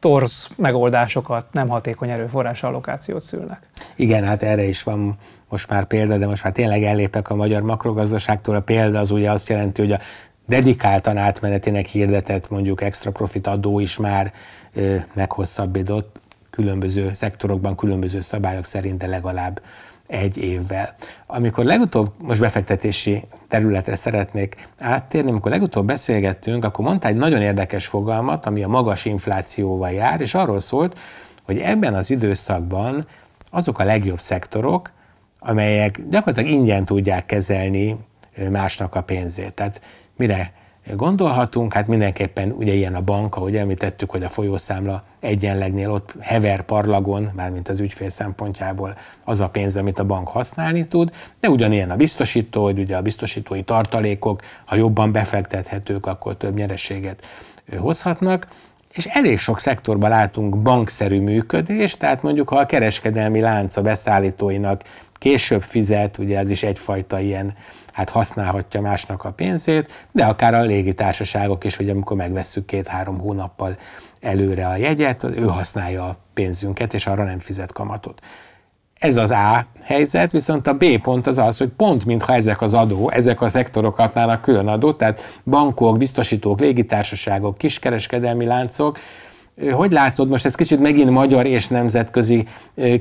torz megoldásokat, nem hatékony erőforrás allokációt szülnek. Igen, hát erre is van most már példa, de most már tényleg ellépek a magyar makrogazdaságtól. A példa az ugye azt jelenti, hogy a dedikáltan átmenetének hirdetett mondjuk extra profit adó is már ö, meghosszabbított különböző szektorokban, különböző szabályok szerint, de legalább egy évvel. Amikor legutóbb, most befektetési területre szeretnék áttérni, amikor legutóbb beszélgettünk, akkor mondta egy nagyon érdekes fogalmat, ami a magas inflációval jár, és arról szólt, hogy ebben az időszakban azok a legjobb szektorok, amelyek gyakorlatilag ingyen tudják kezelni másnak a pénzét. Tehát mire gondolhatunk, hát mindenképpen ugye ilyen a bank, ahogy említettük, hogy a folyószámla egyenlegnél ott hever parlagon, mármint az ügyfél szempontjából az a pénz, amit a bank használni tud, de ugyanilyen a biztosító, hogy ugye a biztosítói tartalékok, ha jobban befektethetők, akkor több nyereséget hozhatnak, és elég sok szektorban látunk bankszerű működést, tehát mondjuk ha a kereskedelmi lánca beszállítóinak később fizet, ugye ez is egyfajta ilyen, hát használhatja másnak a pénzét, de akár a légitársaságok is, hogy amikor megvesszük két-három hónappal előre a jegyet, ő használja a pénzünket, és arra nem fizet kamatot. Ez az A helyzet, viszont a B pont az az, hogy pont mintha ezek az adó, ezek a szektorok kapnának külön adót, tehát bankok, biztosítók, légitársaságok, kiskereskedelmi láncok, hogy látod, most ez kicsit megint magyar és nemzetközi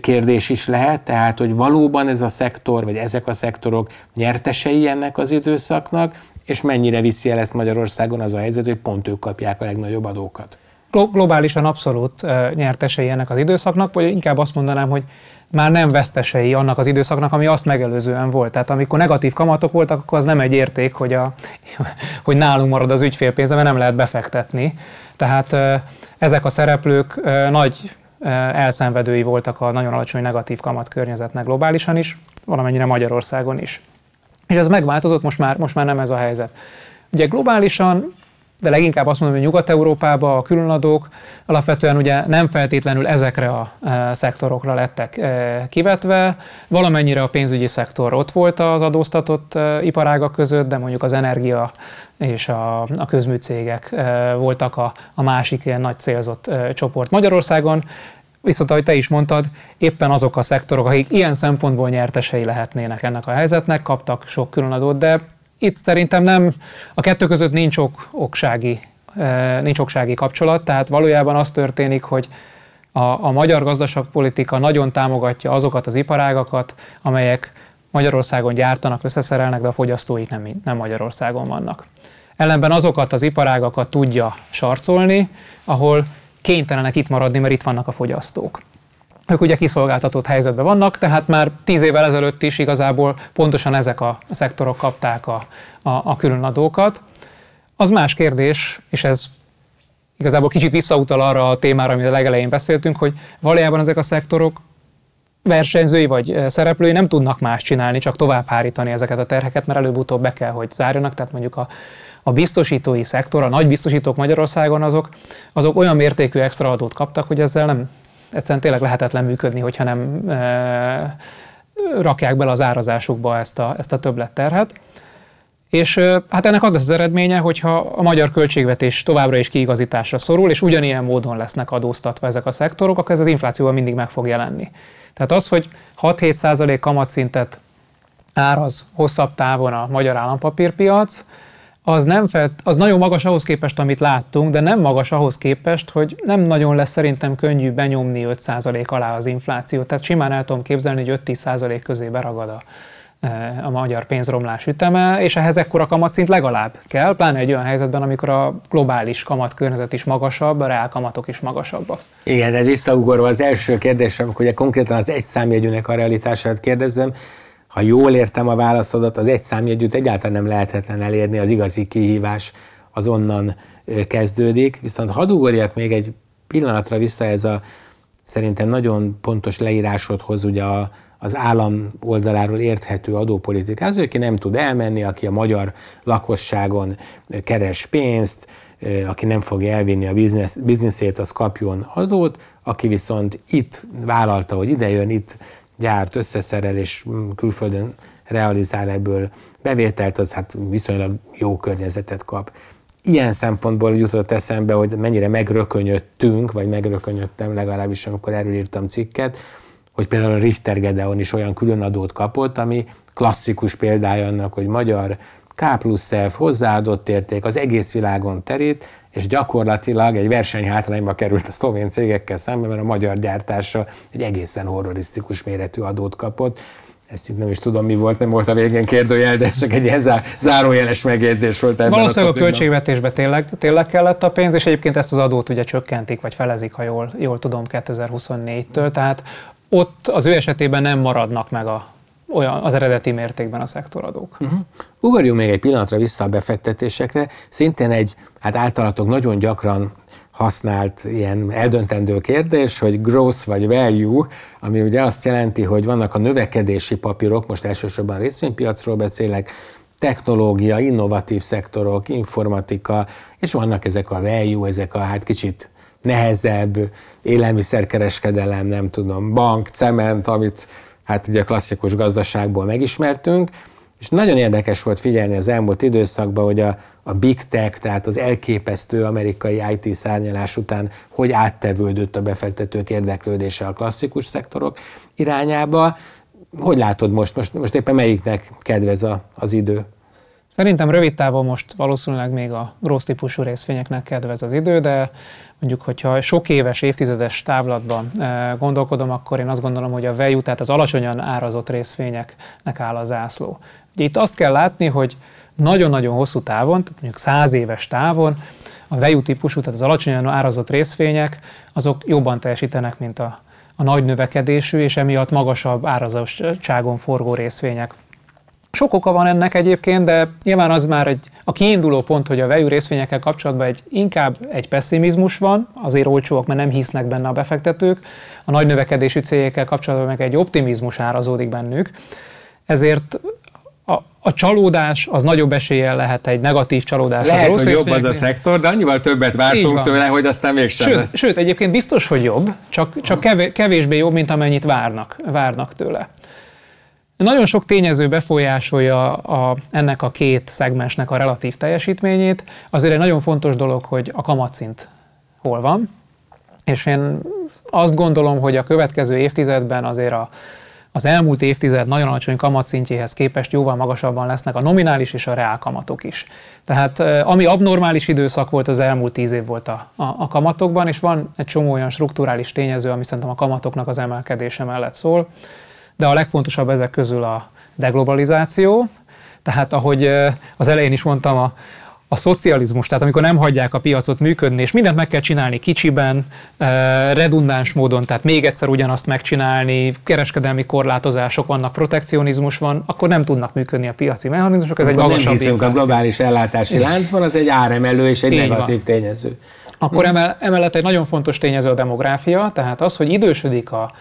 kérdés is lehet, tehát hogy valóban ez a szektor, vagy ezek a szektorok nyertesei ennek az időszaknak, és mennyire viszi el ezt Magyarországon az a helyzet, hogy pont ők kapják a legnagyobb adókat? Globálisan abszolút nyertesei ennek az időszaknak, vagy inkább azt mondanám, hogy már nem vesztesei annak az időszaknak, ami azt megelőzően volt. Tehát amikor negatív kamatok voltak, akkor az nem egy érték, hogy, a, hogy nálunk marad az ügyfélpénze, mert nem lehet befektetni. Tehát ezek a szereplők nagy elszenvedői voltak a nagyon alacsony negatív kamat környezetnek globálisan is, valamennyire Magyarországon is. És ez megváltozott, most már, most már nem ez a helyzet. Ugye globálisan de leginkább azt mondom, hogy Nyugat-Európában a különadók alapvetően ugye nem feltétlenül ezekre a e, szektorokra lettek e, kivetve. Valamennyire a pénzügyi szektor ott volt az adóztatott e, iparágak között, de mondjuk az energia és a, a közműcégek voltak a, a másik ilyen nagy célzott csoport Magyarországon. Viszont, ahogy te is mondtad, éppen azok a szektorok, akik ilyen szempontból nyertesei lehetnének ennek a helyzetnek, kaptak sok különadót, de itt szerintem nem, a kettő között nincs ok, oksági, eh, nincs oksági kapcsolat, tehát valójában az történik, hogy a, a magyar gazdaságpolitika nagyon támogatja azokat az iparágakat, amelyek Magyarországon gyártanak, összeszerelnek, de a fogyasztóik nem, nem Magyarországon vannak. Ellenben azokat az iparágakat tudja sarcolni, ahol kénytelenek itt maradni, mert itt vannak a fogyasztók. Ők ugye kiszolgáltatott helyzetben vannak, tehát már tíz évvel ezelőtt is igazából pontosan ezek a szektorok kapták a, a, a különadókat. Az más kérdés, és ez igazából kicsit visszautal arra a témára, amit a legelején beszéltünk, hogy valójában ezek a szektorok versenyzői vagy szereplői nem tudnak más csinálni, csak tovább hárítani ezeket a terheket, mert előbb-utóbb be kell, hogy zárjanak, tehát mondjuk a, a biztosítói szektor, a nagy biztosítók Magyarországon azok, azok olyan mértékű extra adót kaptak, hogy ezzel nem, egyszerűen tényleg lehetetlen működni, hogyha nem e, rakják bele az árazásukba ezt a, ezt a többletterhet. És hát ennek az lesz az eredménye, hogyha a magyar költségvetés továbbra is kiigazításra szorul, és ugyanilyen módon lesznek adóztatva ezek a szektorok, akkor ez az inflációval mindig meg fog jelenni. Tehát az, hogy 6-7 százalék kamatszintet áraz hosszabb távon a magyar állampapírpiac, az, nem felt, az nagyon magas ahhoz képest, amit láttunk, de nem magas ahhoz képest, hogy nem nagyon lesz szerintem könnyű benyomni 5% alá az inflációt. Tehát simán el tudom képzelni, hogy 5-10% közé beragad a, e, a magyar pénzromlás üteme, és ehhez ekkora kamatszint legalább kell, pláne egy olyan helyzetben, amikor a globális kamatkörnyezet is magasabb, a reál kamatok is magasabbak. Igen, ez visszaugorva az első kérdésre, amikor ugye konkrétan az egy számjegyűnek a realitását kérdezzem, ha jól értem a válaszodat, az egy számjegyűt egyáltalán nem lehetetlen elérni, az igazi kihívás az onnan kezdődik. Viszont hadd ugorjak még egy pillanatra vissza ez a szerintem nagyon pontos leírásodhoz ugye a, az állam oldaláról érthető adópolitikához, aki nem tud elmenni, aki a magyar lakosságon keres pénzt, aki nem fogja elvinni a biznisz, bizniszét, az kapjon adót, aki viszont itt vállalta, hogy ide jön, itt gyárt, összeszerel és külföldön realizál ebből bevételt, az hát viszonylag jó környezetet kap. Ilyen szempontból jutott eszembe, hogy mennyire megrökönyödtünk, vagy megrökönyödtem legalábbis, amikor erről írtam cikket, hogy például a Richter Gedeon is olyan különadót kapott, ami klasszikus példája annak, hogy magyar K plusz F hozzáadott érték az egész világon terít, és gyakorlatilag egy versenyhátrányba került a szlovén cégekkel szemben, mert a magyar gyártása egy egészen horrorisztikus méretű adót kapott. Ezt nem is tudom, mi volt, nem volt a végén kérdőjel, de csak egy ilyen zárójeles megjegyzés volt ebben Valószínűleg a, a költségvetésbe tényleg, tényleg kellett a pénz, és egyébként ezt az adót ugye csökkentik, vagy felezik, ha jól, jól tudom, 2024-től. Tehát ott az ő esetében nem maradnak meg a, olyan az eredeti mértékben a szektoradók. Uh-huh. Ugorjunk még egy pillanatra vissza a befektetésekre. Szintén egy, hát általatok nagyon gyakran használt ilyen eldöntendő kérdés, hogy growth vagy value, ami ugye azt jelenti, hogy vannak a növekedési papírok, most elsősorban részvénypiacról beszélek, technológia, innovatív szektorok, informatika, és vannak ezek a value, ezek a hát kicsit nehezebb élelmiszerkereskedelem, nem tudom, bank, cement, amit hát ugye a klasszikus gazdaságból megismertünk, és nagyon érdekes volt figyelni az elmúlt időszakban, hogy a, a big tech, tehát az elképesztő amerikai IT szárnyalás után hogy áttevődött a befektetők érdeklődése a klasszikus szektorok irányába. Hogy látod most, most, most éppen melyiknek kedvez a, az idő? Szerintem rövid távon most valószínűleg még a rossz típusú részvényeknek kedvez az idő, de mondjuk, hogyha sok éves, évtizedes távlatban eh, gondolkodom, akkor én azt gondolom, hogy a value, tehát az alacsonyan árazott részvényeknek áll a zászló. Ugye itt azt kell látni, hogy nagyon-nagyon hosszú távon, tehát mondjuk száz éves távon, a value típusú, tehát az alacsonyan árazott részvények, azok jobban teljesítenek, mint a, a nagy növekedésű, és emiatt magasabb árazottságon forgó részvények. Sok oka van ennek egyébként, de nyilván az már egy, a kiinduló pont, hogy a value részvényekkel kapcsolatban egy, inkább egy pessimizmus van, azért olcsóak, mert nem hisznek benne a befektetők, a nagy növekedésű cégekkel kapcsolatban meg egy optimizmus árazódik bennük, ezért a, a csalódás az nagyobb eséllyel lehet egy negatív csalódás. Lehet, hogy jobb az a szektor, de annyival többet vártunk tőle, hogy aztán mégsem sőt, lesz. Sőt, egyébként biztos, hogy jobb, csak, csak kevésbé jobb, mint amennyit várnak, várnak tőle. Nagyon sok tényező befolyásolja a, ennek a két szegmensnek a relatív teljesítményét. Azért egy nagyon fontos dolog, hogy a kamatszint hol van, és én azt gondolom, hogy a következő évtizedben azért a, az elmúlt évtized nagyon alacsony kamatszintjéhez képest jóval magasabban lesznek a nominális és a reál kamatok is. Tehát ami abnormális időszak volt, az elmúlt tíz év volt a, a, a kamatokban, és van egy csomó olyan strukturális tényező, ami szerintem a kamatoknak az emelkedése mellett szól de a legfontosabb ezek közül a deglobalizáció, tehát ahogy az elején is mondtam, a, a szocializmus, tehát amikor nem hagyják a piacot működni, és mindent meg kell csinálni kicsiben, redundáns módon, tehát még egyszer ugyanazt megcsinálni, kereskedelmi korlátozások vannak, protekcionizmus van, akkor nem tudnak működni a piaci mechanizmusok, ez akkor egy magasabb nem hiszünk a globális ellátási láncban, az egy áremelő és egy Így negatív van. tényező. Akkor emellett egy nagyon fontos tényező a demográfia, tehát az, hogy idősödik a,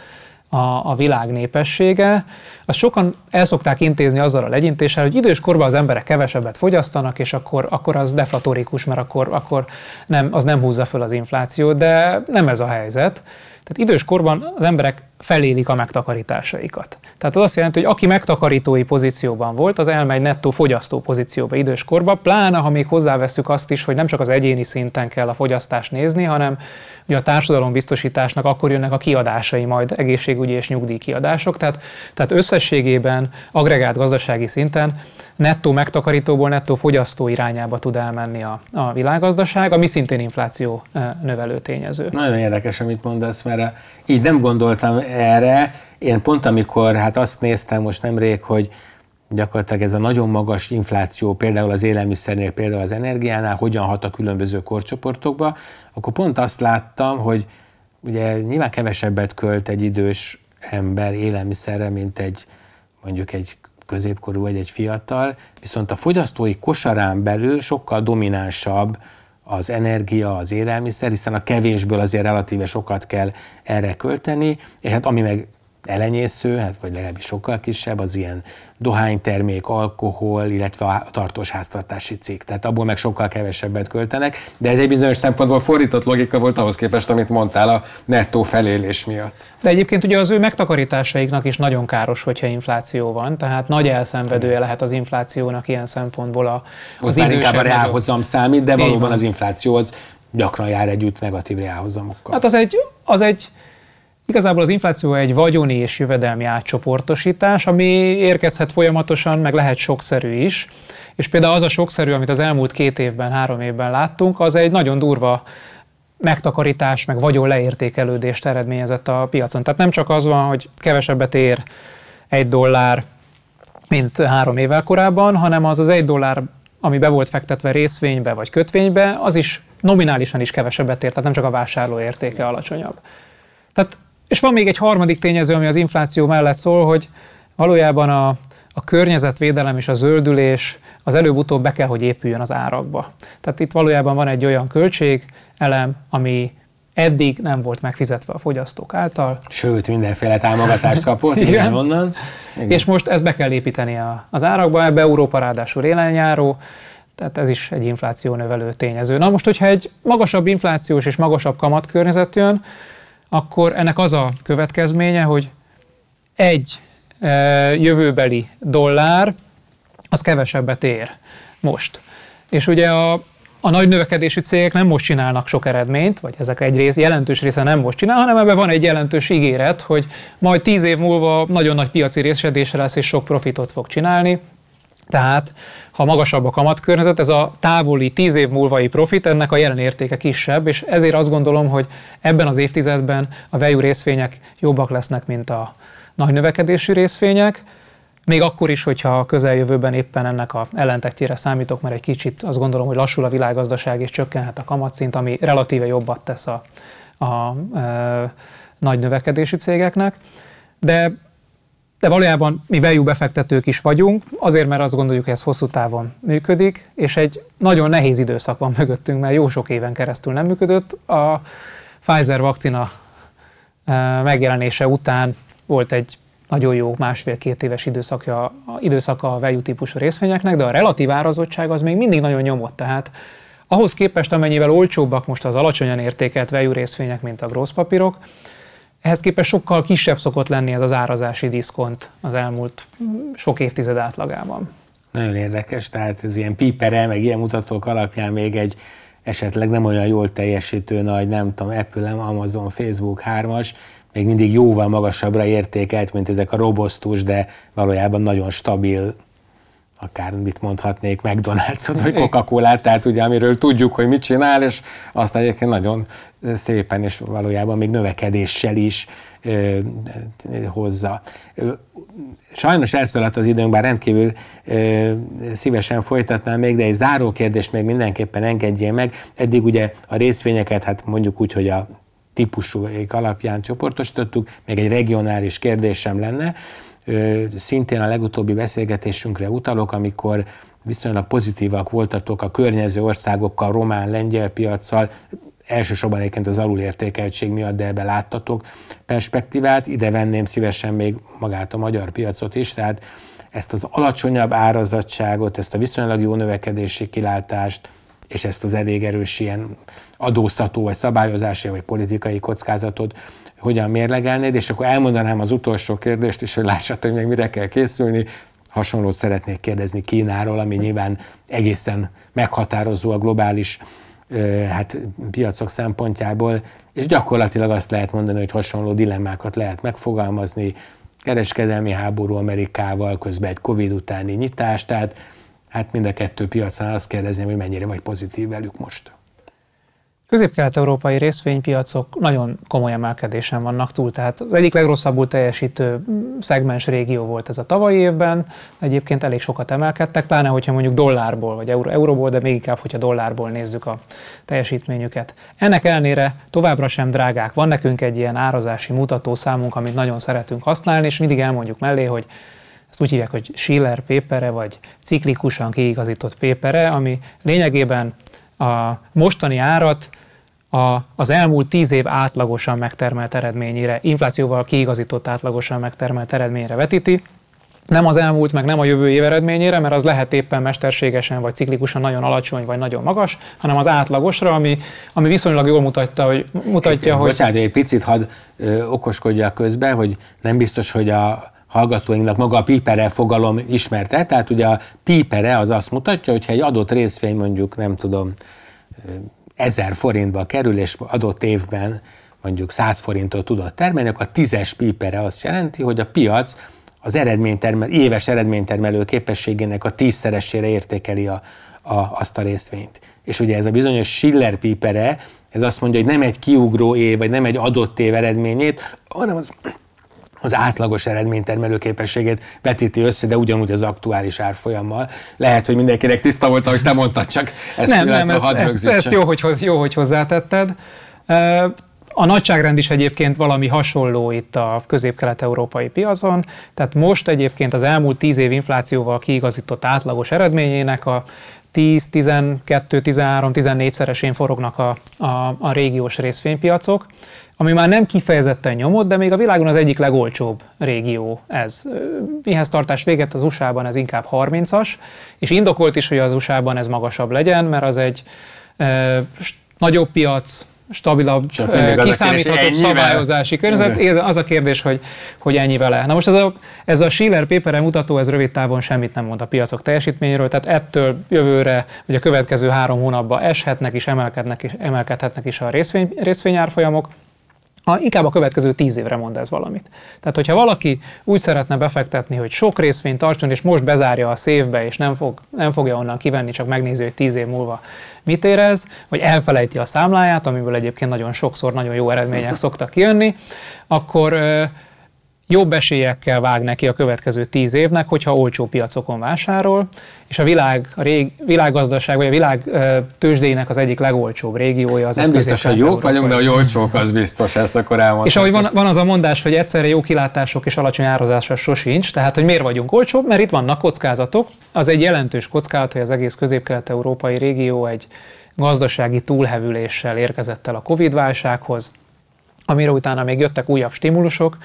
a, a világ népessége, azt sokan el szokták intézni azzal a legyintéssel, hogy idős korban az emberek kevesebbet fogyasztanak, és akkor, akkor az deflatorikus, mert akkor, akkor nem, az nem húzza föl az inflációt, de nem ez a helyzet. Tehát idős korban az emberek felélik a megtakarításaikat. Tehát az azt jelenti, hogy aki megtakarítói pozícióban volt, az elmegy nettó fogyasztó pozícióba időskorba, pláne ha még hozzáveszünk azt is, hogy nem csak az egyéni szinten kell a fogyasztást nézni, hanem ugye a társadalombiztosításnak akkor jönnek a kiadásai majd egészségügyi és nyugdíj kiadások, tehát, tehát összességében agregált gazdasági szinten nettó megtakarítóból nettó fogyasztó irányába tud elmenni a, a világgazdaság, ami szintén infláció növelő tényező. Nagyon érdekes, amit mondasz, mert így nem gondoltam erre. Én pont amikor hát azt néztem most nemrég, hogy gyakorlatilag ez a nagyon magas infláció például az élelmiszernél, például az energiánál hogyan hat a különböző korcsoportokba, akkor pont azt láttam, hogy ugye nyilván kevesebbet költ egy idős ember élelmiszerre, mint egy mondjuk egy középkorú vagy egy fiatal, viszont a fogyasztói kosarán belül sokkal dominánsabb az energia, az élelmiszer, hiszen a kevésből azért relatíve sokat kell erre költeni, és hát ami meg elenyésző, hát vagy legalábbis sokkal kisebb, az ilyen dohánytermék, alkohol, illetve a tartós háztartási cikk. Tehát abból meg sokkal kevesebbet költenek, de ez egy bizonyos szempontból fordított logika volt ahhoz képest, amit mondtál a nettó felélés miatt. De egyébként ugye az ő megtakarításaiknak is nagyon káros, hogyha infláció van, tehát nagy elszenvedője lehet az inflációnak ilyen szempontból a, az Ott már inkább a reálhozam számít, de valóban az infláció az gyakran jár együtt negatív reálhozamokkal. Hát az egy, az egy Igazából az infláció egy vagyoni és jövedelmi átcsoportosítás, ami érkezhet folyamatosan, meg lehet sokszerű is. És például az a sokszerű, amit az elmúlt két évben, három évben láttunk, az egy nagyon durva megtakarítás, meg vagyon leértékelődést eredményezett a piacon. Tehát nem csak az van, hogy kevesebbet ér egy dollár, mint három évvel korábban, hanem az az egy dollár, ami be volt fektetve részvénybe vagy kötvénybe, az is nominálisan is kevesebbet ér, tehát nem csak a vásárló értéke alacsonyabb. Tehát és van még egy harmadik tényező, ami az infláció mellett szól, hogy valójában a, a környezetvédelem és a zöldülés az előbb-utóbb be kell, hogy épüljön az árakba. Tehát itt valójában van egy olyan költségelem, ami eddig nem volt megfizetve a fogyasztók által. Sőt, mindenféle támogatást kapott, igen, igen onnan. Igen. És most ezt be kell építeni az árakba, ebbe Európa ráadásul élenjáró, tehát ez is egy infláció növelő tényező. Na most, hogyha egy magasabb inflációs és magasabb kamatkörnyezet jön, akkor ennek az a következménye, hogy egy e, jövőbeli dollár az kevesebbet ér most. És ugye a, a nagy növekedésű cégek nem most csinálnak sok eredményt, vagy ezek egy rész, jelentős része nem most csinál, hanem ebben van egy jelentős ígéret, hogy majd tíz év múlva nagyon nagy piaci részesedése lesz, és sok profitot fog csinálni. Tehát, ha magasabb a kamatkörnyezet, ez a távoli tíz év múlvai profit, ennek a jelen értéke kisebb, és ezért azt gondolom, hogy ebben az évtizedben a value részvények jobbak lesznek, mint a nagy növekedésű részvények, még akkor is, hogyha a közeljövőben éppen ennek a ellentetjére számítok, mert egy kicsit azt gondolom, hogy lassul a világgazdaság és csökkenhet a kamatszint, ami relatíve jobbat tesz a, a, a e, nagy növekedésű cégeknek. De de valójában mi value befektetők is vagyunk, azért, mert azt gondoljuk, hogy ez hosszú távon működik, és egy nagyon nehéz időszak van mögöttünk, mert jó sok éven keresztül nem működött. A Pfizer vakcina eh, megjelenése után volt egy nagyon jó másfél-két éves időszakja, időszaka a value típusú részvényeknek, de a relatív árazottság az még mindig nagyon nyomott. Tehát ahhoz képest, amennyivel olcsóbbak most az alacsonyan értékelt value részvények, mint a grossz papírok, ehhez képest sokkal kisebb szokott lenni ez az árazási diszkont az elmúlt sok évtized átlagában. Nagyon érdekes, tehát ez ilyen pípere, meg ilyen mutatók alapján még egy esetleg nem olyan jól teljesítő nagy, nem tudom, Apple, Amazon, Facebook, hármas, még mindig jóval magasabbra értékelt, mint ezek a robosztus, de valójában nagyon stabil akár mit mondhatnék, McDonald's-ot vagy Coca-Colát, tehát ugye amiről tudjuk, hogy mit csinál, és azt egyébként nagyon szépen és valójában még növekedéssel is ö, hozza. Sajnos elszaladt az időnk, bár rendkívül ö, szívesen folytatnám még, de egy záró kérdést még mindenképpen engedjél meg. Eddig ugye a részvényeket, hát mondjuk úgy, hogy a típusú alapján csoportosítottuk, még egy regionális kérdésem lenne, szintén a legutóbbi beszélgetésünkre utalok, amikor viszonylag pozitívak voltatok a környező országokkal, román, lengyel piaccal, elsősorban egyébként az alulértékeltség miatt, de ebbe láttatok perspektívát. Ide venném szívesen még magát a magyar piacot is, tehát ezt az alacsonyabb árazatságot, ezt a viszonylag jó növekedési kilátást, és ezt az elég erős ilyen adóztató, vagy szabályozási, vagy politikai kockázatot hogyan mérlegelnéd, és akkor elmondanám az utolsó kérdést is, hogy lássátok, hogy még mire kell készülni. Hasonlót szeretnék kérdezni Kínáról, ami nyilván egészen meghatározó a globális hát, piacok szempontjából, és gyakorlatilag azt lehet mondani, hogy hasonló dilemmákat lehet megfogalmazni, kereskedelmi háború Amerikával, közben egy Covid utáni nyitás, tehát hát mind a kettő piacán azt kérdezném, hogy mennyire vagy pozitív velük most. Közép-kelet-európai részvénypiacok nagyon komoly emelkedésen vannak túl, tehát az egyik legrosszabbul teljesítő szegmens régió volt ez a tavalyi évben, egyébként elég sokat emelkedtek, pláne hogyha mondjuk dollárból vagy euró, euróból, de még inkább, hogyha dollárból nézzük a teljesítményüket. Ennek ellenére továbbra sem drágák. Van nekünk egy ilyen árazási mutató számunk, amit nagyon szeretünk használni, és mindig elmondjuk mellé, hogy ezt úgy hívják, hogy Schiller pépere, vagy ciklikusan kiigazított pépere, ami lényegében a mostani árat a, az elmúlt tíz év átlagosan megtermelt eredményére, inflációval kiigazított átlagosan megtermelt eredményre vetíti, nem az elmúlt, meg nem a jövő év eredményére, mert az lehet éppen mesterségesen vagy ciklikusan nagyon alacsony vagy nagyon magas, hanem az átlagosra, ami, ami viszonylag jól mutatja, hogy, mutatja, egy, hogy... Bocsánat, egy picit hadd okoskodjak közbe, hogy nem biztos, hogy a hallgatóinknak maga a pípere fogalom ismerte, tehát ugye a pípere az azt mutatja, hogyha egy adott részvény mondjuk, nem tudom, ezer forintba kerül, és adott évben mondjuk 100 forintot tudott termelni, akkor a tízes pípere azt jelenti, hogy a piac az eredménytermel, éves eredménytermelő képességének a tízszeresére értékeli a, a, azt a részvényt. És ugye ez a bizonyos Schiller pípere, ez azt mondja, hogy nem egy kiugró év, vagy nem egy adott év eredményét, hanem az az átlagos eredménytermelő képességét vetíti össze, de ugyanúgy az aktuális árfolyammal. Lehet, hogy mindenkinek tiszta volt, ahogy te mondtad, csak ezt nem, nem, ez, ezt, ezt jó, hogy, jó, hogy hozzátetted. A nagyságrend is egyébként valami hasonló itt a közép-kelet-európai piacon, tehát most egyébként az elmúlt 10 év inflációval kiigazított átlagos eredményének a 10, 12, 13, 14 szeresén forognak a, a, a régiós részvénypiacok, ami már nem kifejezetten nyomott, de még a világon az egyik legolcsóbb régió ez. Mihez tartás véget az USA-ban ez inkább 30-as, és indokolt is, hogy az USA-ban ez magasabb legyen, mert az egy e, nagyobb piac, stabilabb, kiszámíthatóbb szabályozási környezet. Az a kérdés, hogy, hogy ennyi vele. Na most ez a, ez a Schiller Paper mutató, ez rövid távon semmit nem mond a piacok teljesítményéről, tehát ettől jövőre, vagy a következő három hónapban eshetnek és emelkednek emelkedhetnek is a részvény, részvényárfolyamok. Ha inkább a következő tíz évre mond ez valamit. Tehát, hogyha valaki úgy szeretne befektetni, hogy sok részvényt tartson, és most bezárja a szévbe, és nem, fog, nem fogja onnan kivenni, csak megnézi, hogy tíz év múlva mit érez, vagy elfelejti a számláját, amiből egyébként nagyon sokszor nagyon jó eredmények szoktak kijönni, akkor jobb esélyekkel vág neki a következő tíz évnek, hogyha olcsó piacokon vásárol, és a világ, a rég, világgazdaság, vagy a világ tőzsdének az egyik legolcsóbb régiója az Nem biztos, hogy jók vagyunk, de hogy olcsók, az biztos, ezt akkor elmondhatjuk. És ahogy van, van az a mondás, hogy egyszerre jó kilátások és alacsony árazása sosincs, tehát hogy miért vagyunk olcsóbb, mert itt vannak kockázatok. Az egy jelentős kockázat, hogy az egész közép-kelet-európai régió egy gazdasági túlhevüléssel érkezett el a Covid-válsághoz, amire utána még jöttek újabb stimulusok,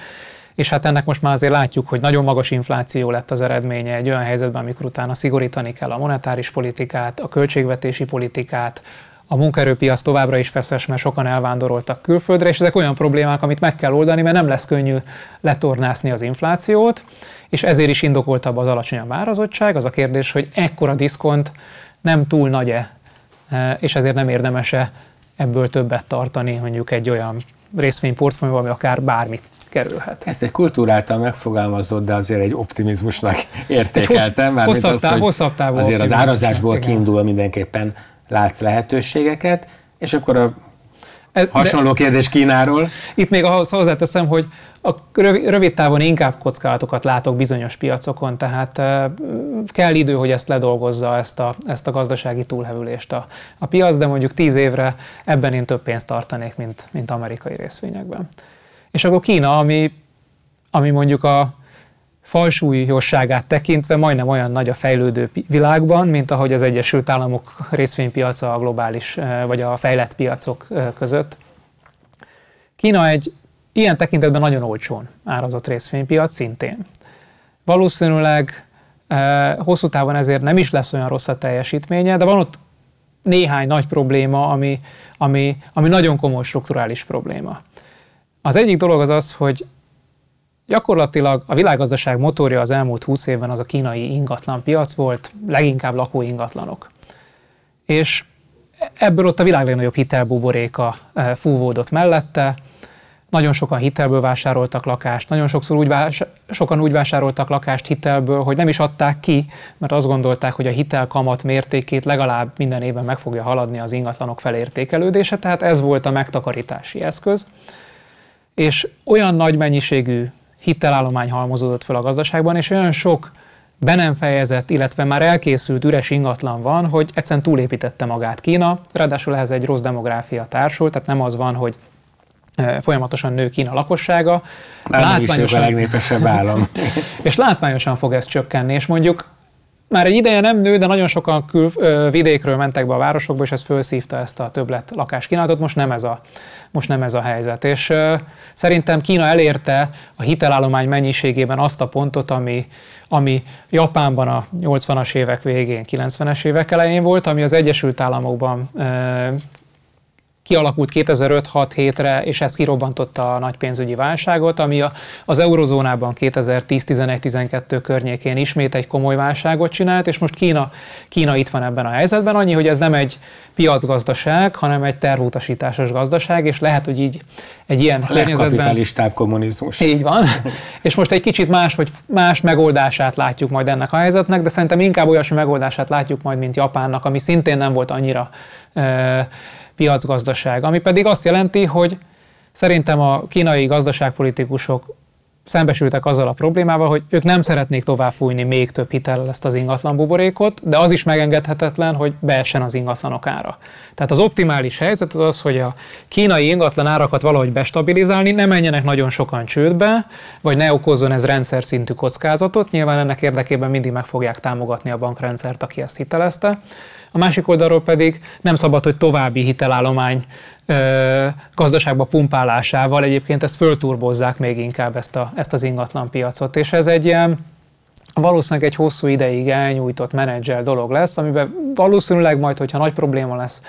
és hát ennek most már azért látjuk, hogy nagyon magas infláció lett az eredménye egy olyan helyzetben, amikor utána szigorítani kell a monetáris politikát, a költségvetési politikát, a munkaerőpiac továbbra is feszes, mert sokan elvándoroltak külföldre, és ezek olyan problémák, amit meg kell oldani, mert nem lesz könnyű letornászni az inflációt, és ezért is indokoltabb az alacsonyabb árazottság. Az a kérdés, hogy ekkora diszkont nem túl nagy-e, e, és ezért nem érdemese ebből többet tartani mondjuk egy olyan részvényportfólióban, ami akár bármit kerülhet. Ezt egy kultúráltal megfogalmazott, de azért egy optimizmusnak értékeltem. Hossz, hosszabb, az, táv, hosszabb távú Azért az árazásból kiindul mindenképpen látsz lehetőségeket, és akkor a ez, hasonló kérdés Kínáról. Itt még ahhoz hozzáteszem, hogy a rövid, távon inkább kockázatokat látok bizonyos piacokon, tehát kell idő, hogy ezt ledolgozza, ezt a, ezt a gazdasági túlhevülést a, a piac, de mondjuk tíz évre ebben én több pénzt tartanék, mint, mint amerikai részvényekben. És akkor Kína, ami, ami mondjuk a falsúlyosságát tekintve majdnem olyan nagy a fejlődő világban, mint ahogy az Egyesült Államok részvénypiaca a globális vagy a fejlett piacok között. Kína egy ilyen tekintetben nagyon olcsón árazott részvénypiac szintén. Valószínűleg hosszú távon ezért nem is lesz olyan rossz a teljesítménye, de van ott néhány nagy probléma, ami, ami, ami nagyon komoly strukturális probléma. Az egyik dolog az az, hogy Gyakorlatilag a világgazdaság motorja az elmúlt 20 évben az a kínai ingatlan piac volt, leginkább lakó ingatlanok. És ebből ott a világ legnagyobb hitelbuboréka eh, fúvódott mellette, nagyon sokan hitelből vásároltak lakást, nagyon sokszor úgy vás, sokan úgy vásároltak lakást hitelből, hogy nem is adták ki, mert azt gondolták, hogy a hitelkamat mértékét legalább minden évben meg fogja haladni az ingatlanok felértékelődése, tehát ez volt a megtakarítási eszköz. És olyan nagy mennyiségű hitelállomány halmozódott fel a gazdaságban, és olyan sok be nem fejezett, illetve már elkészült üres ingatlan van, hogy egyszerűen túlépítette magát Kína, ráadásul ehhez egy rossz demográfia társul, tehát nem az van, hogy e, folyamatosan nő Kína lakossága. Már látványosan, a legnépesebb állam. és látványosan fog ez csökkenni, és mondjuk már egy ideje nem nő, de nagyon sokan kül, vidékről mentek be a városokba, és ez felszívta ezt a többlet lakáskínálatot, most nem ez a most nem ez a helyzet. És szerintem Kína elérte a hitelállomány mennyiségében azt a pontot, ami, ami Japánban a 80-as évek végén, 90-es évek elején volt, ami az Egyesült Államokban kialakult 2005-6-7-re, és ez kirobbantotta a nagy pénzügyi válságot, ami a, az eurozónában 2010-11-12 környékén ismét egy komoly válságot csinált, és most Kína, Kína itt van ebben a helyzetben, annyi, hogy ez nem egy piacgazdaság, hanem egy tervutasításos gazdaság, és lehet, hogy így egy ilyen a környezetben... kommunizmus. Így van. és most egy kicsit más, hogy más megoldását látjuk majd ennek a helyzetnek, de szerintem inkább olyasmi megoldását látjuk majd, mint Japánnak, ami szintén nem volt annyira piacgazdaság, ami pedig azt jelenti, hogy szerintem a kínai gazdaságpolitikusok szembesültek azzal a problémával, hogy ők nem szeretnék tovább fújni még több hitellel ezt az ingatlan buborékot, de az is megengedhetetlen, hogy beessen az ingatlanok ára. Tehát az optimális helyzet az az, hogy a kínai ingatlan árakat valahogy bestabilizálni, ne menjenek nagyon sokan csődbe, vagy ne okozzon ez rendszer szintű kockázatot. Nyilván ennek érdekében mindig meg fogják támogatni a bankrendszert, aki ezt hitelezte a másik oldalról pedig nem szabad, hogy további hitelállomány gazdaságba pumpálásával egyébként ezt fölturbozzák még inkább ezt, a, ezt az ingatlan piacot. És ez egy ilyen valószínűleg egy hosszú ideig elnyújtott menedzser dolog lesz, amiben valószínűleg majd, hogyha nagy probléma lesz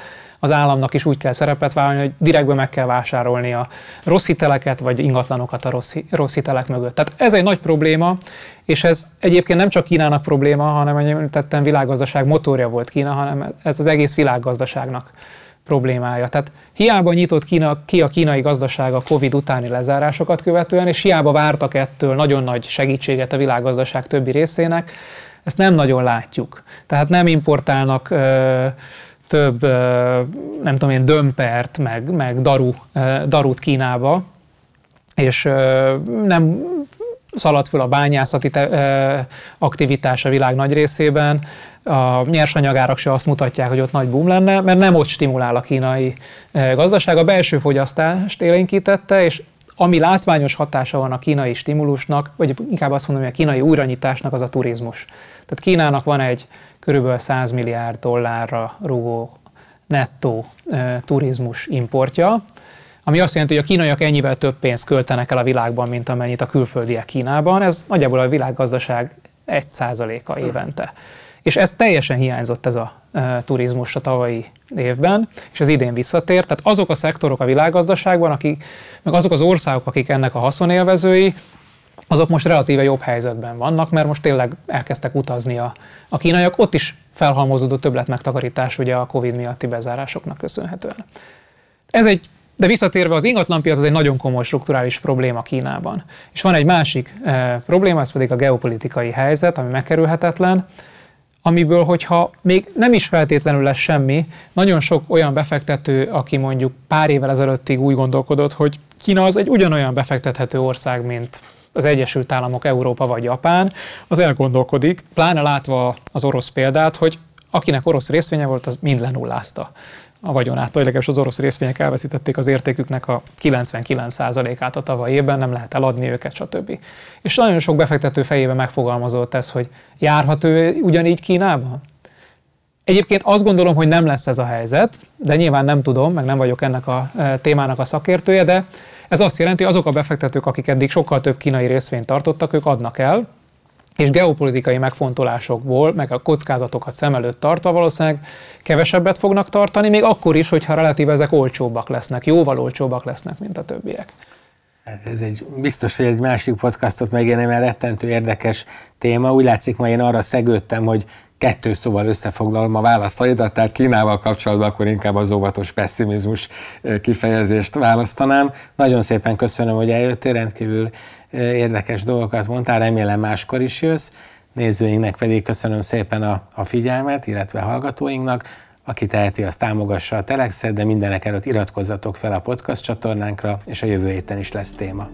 az államnak is úgy kell szerepet vállalni, hogy direktben meg kell vásárolni a rossz hiteleket, vagy ingatlanokat a rossz, rossz hitelek mögött. Tehát ez egy nagy probléma, és ez egyébként nem csak Kínának probléma, hanem említettem világgazdaság motorja volt Kína, hanem ez az egész világgazdaságnak problémája. Tehát hiába nyitott Kína, ki a kínai gazdaság a Covid utáni lezárásokat követően, és hiába vártak ettől nagyon nagy segítséget a világgazdaság többi részének, ezt nem nagyon látjuk. Tehát nem importálnak ö, több, nem tudom én, dömpert, meg, meg daru, darut Kínába, és nem szaladt föl a bányászati te, aktivitás a világ nagy részében, a nyersanyagárak se azt mutatják, hogy ott nagy boom lenne, mert nem ott stimulál a kínai gazdaság. A belső fogyasztást élénkítette, és ami látványos hatása van a kínai stimulusnak, vagy inkább azt mondom, hogy a kínai újranyitásnak, az a turizmus. Tehát Kínának van egy körülbelül 100 milliárd dollárra rúgó nettó turizmus importja, ami azt jelenti, hogy a kínaiak ennyivel több pénzt költenek el a világban, mint amennyit a külföldiek Kínában. Ez nagyjából a világgazdaság 1%-a évente. És ez teljesen hiányzott ez a e, turizmus a tavalyi évben, és ez idén visszatért. Tehát azok a szektorok a világgazdaságban, akik, meg azok az országok, akik ennek a haszonélvezői, azok most relatíve jobb helyzetben vannak, mert most tényleg elkezdtek utazni a, a kínaiak. Ott is felhalmozódott többlet megtakarítás ugye a Covid miatti bezárásoknak köszönhetően. Ez egy de visszatérve az ingatlanpiac az egy nagyon komoly strukturális probléma Kínában. És van egy másik e, probléma, ez pedig a geopolitikai helyzet, ami megkerülhetetlen, amiből, hogyha még nem is feltétlenül lesz semmi, nagyon sok olyan befektető, aki mondjuk pár évvel ezelőttig úgy gondolkodott, hogy Kína az egy ugyanolyan befektethető ország, mint az Egyesült Államok, Európa vagy Japán, az elgondolkodik, pláne látva az orosz példát, hogy akinek orosz részvénye volt, az mind lenullázta a vagyonát. Legalábbis az orosz részvények elveszítették az értéküknek a 99%-át a tavaly évben, nem lehet eladni őket, stb. És nagyon sok befektető fejében megfogalmazott ez, hogy járhat ő ugyanígy Kínában? Egyébként azt gondolom, hogy nem lesz ez a helyzet, de nyilván nem tudom, meg nem vagyok ennek a e, témának a szakértője, de ez azt jelenti, azok a befektetők, akik eddig sokkal több kínai részvényt tartottak, ők adnak el, és geopolitikai megfontolásokból, meg a kockázatokat szem előtt tartva valószínűleg kevesebbet fognak tartani, még akkor is, hogyha relatíve ezek olcsóbbak lesznek, jóval olcsóbbak lesznek, mint a többiek. Hát ez egy, biztos, hogy egy másik podcastot megérne, mert rettentő érdekes téma. Úgy látszik, ma én arra szegődtem, hogy kettő szóval összefoglalom a választaidat, tehát Kínával kapcsolatban akkor inkább az óvatos pessimizmus kifejezést választanám. Nagyon szépen köszönöm, hogy eljöttél, rendkívül érdekes dolgokat mondtál, remélem máskor is jössz. Nézőinknek pedig köszönöm szépen a, a figyelmet, illetve hallgatóinknak. Aki teheti, az támogassa a Telexet, de mindenek előtt iratkozzatok fel a podcast csatornánkra, és a jövő héten is lesz téma.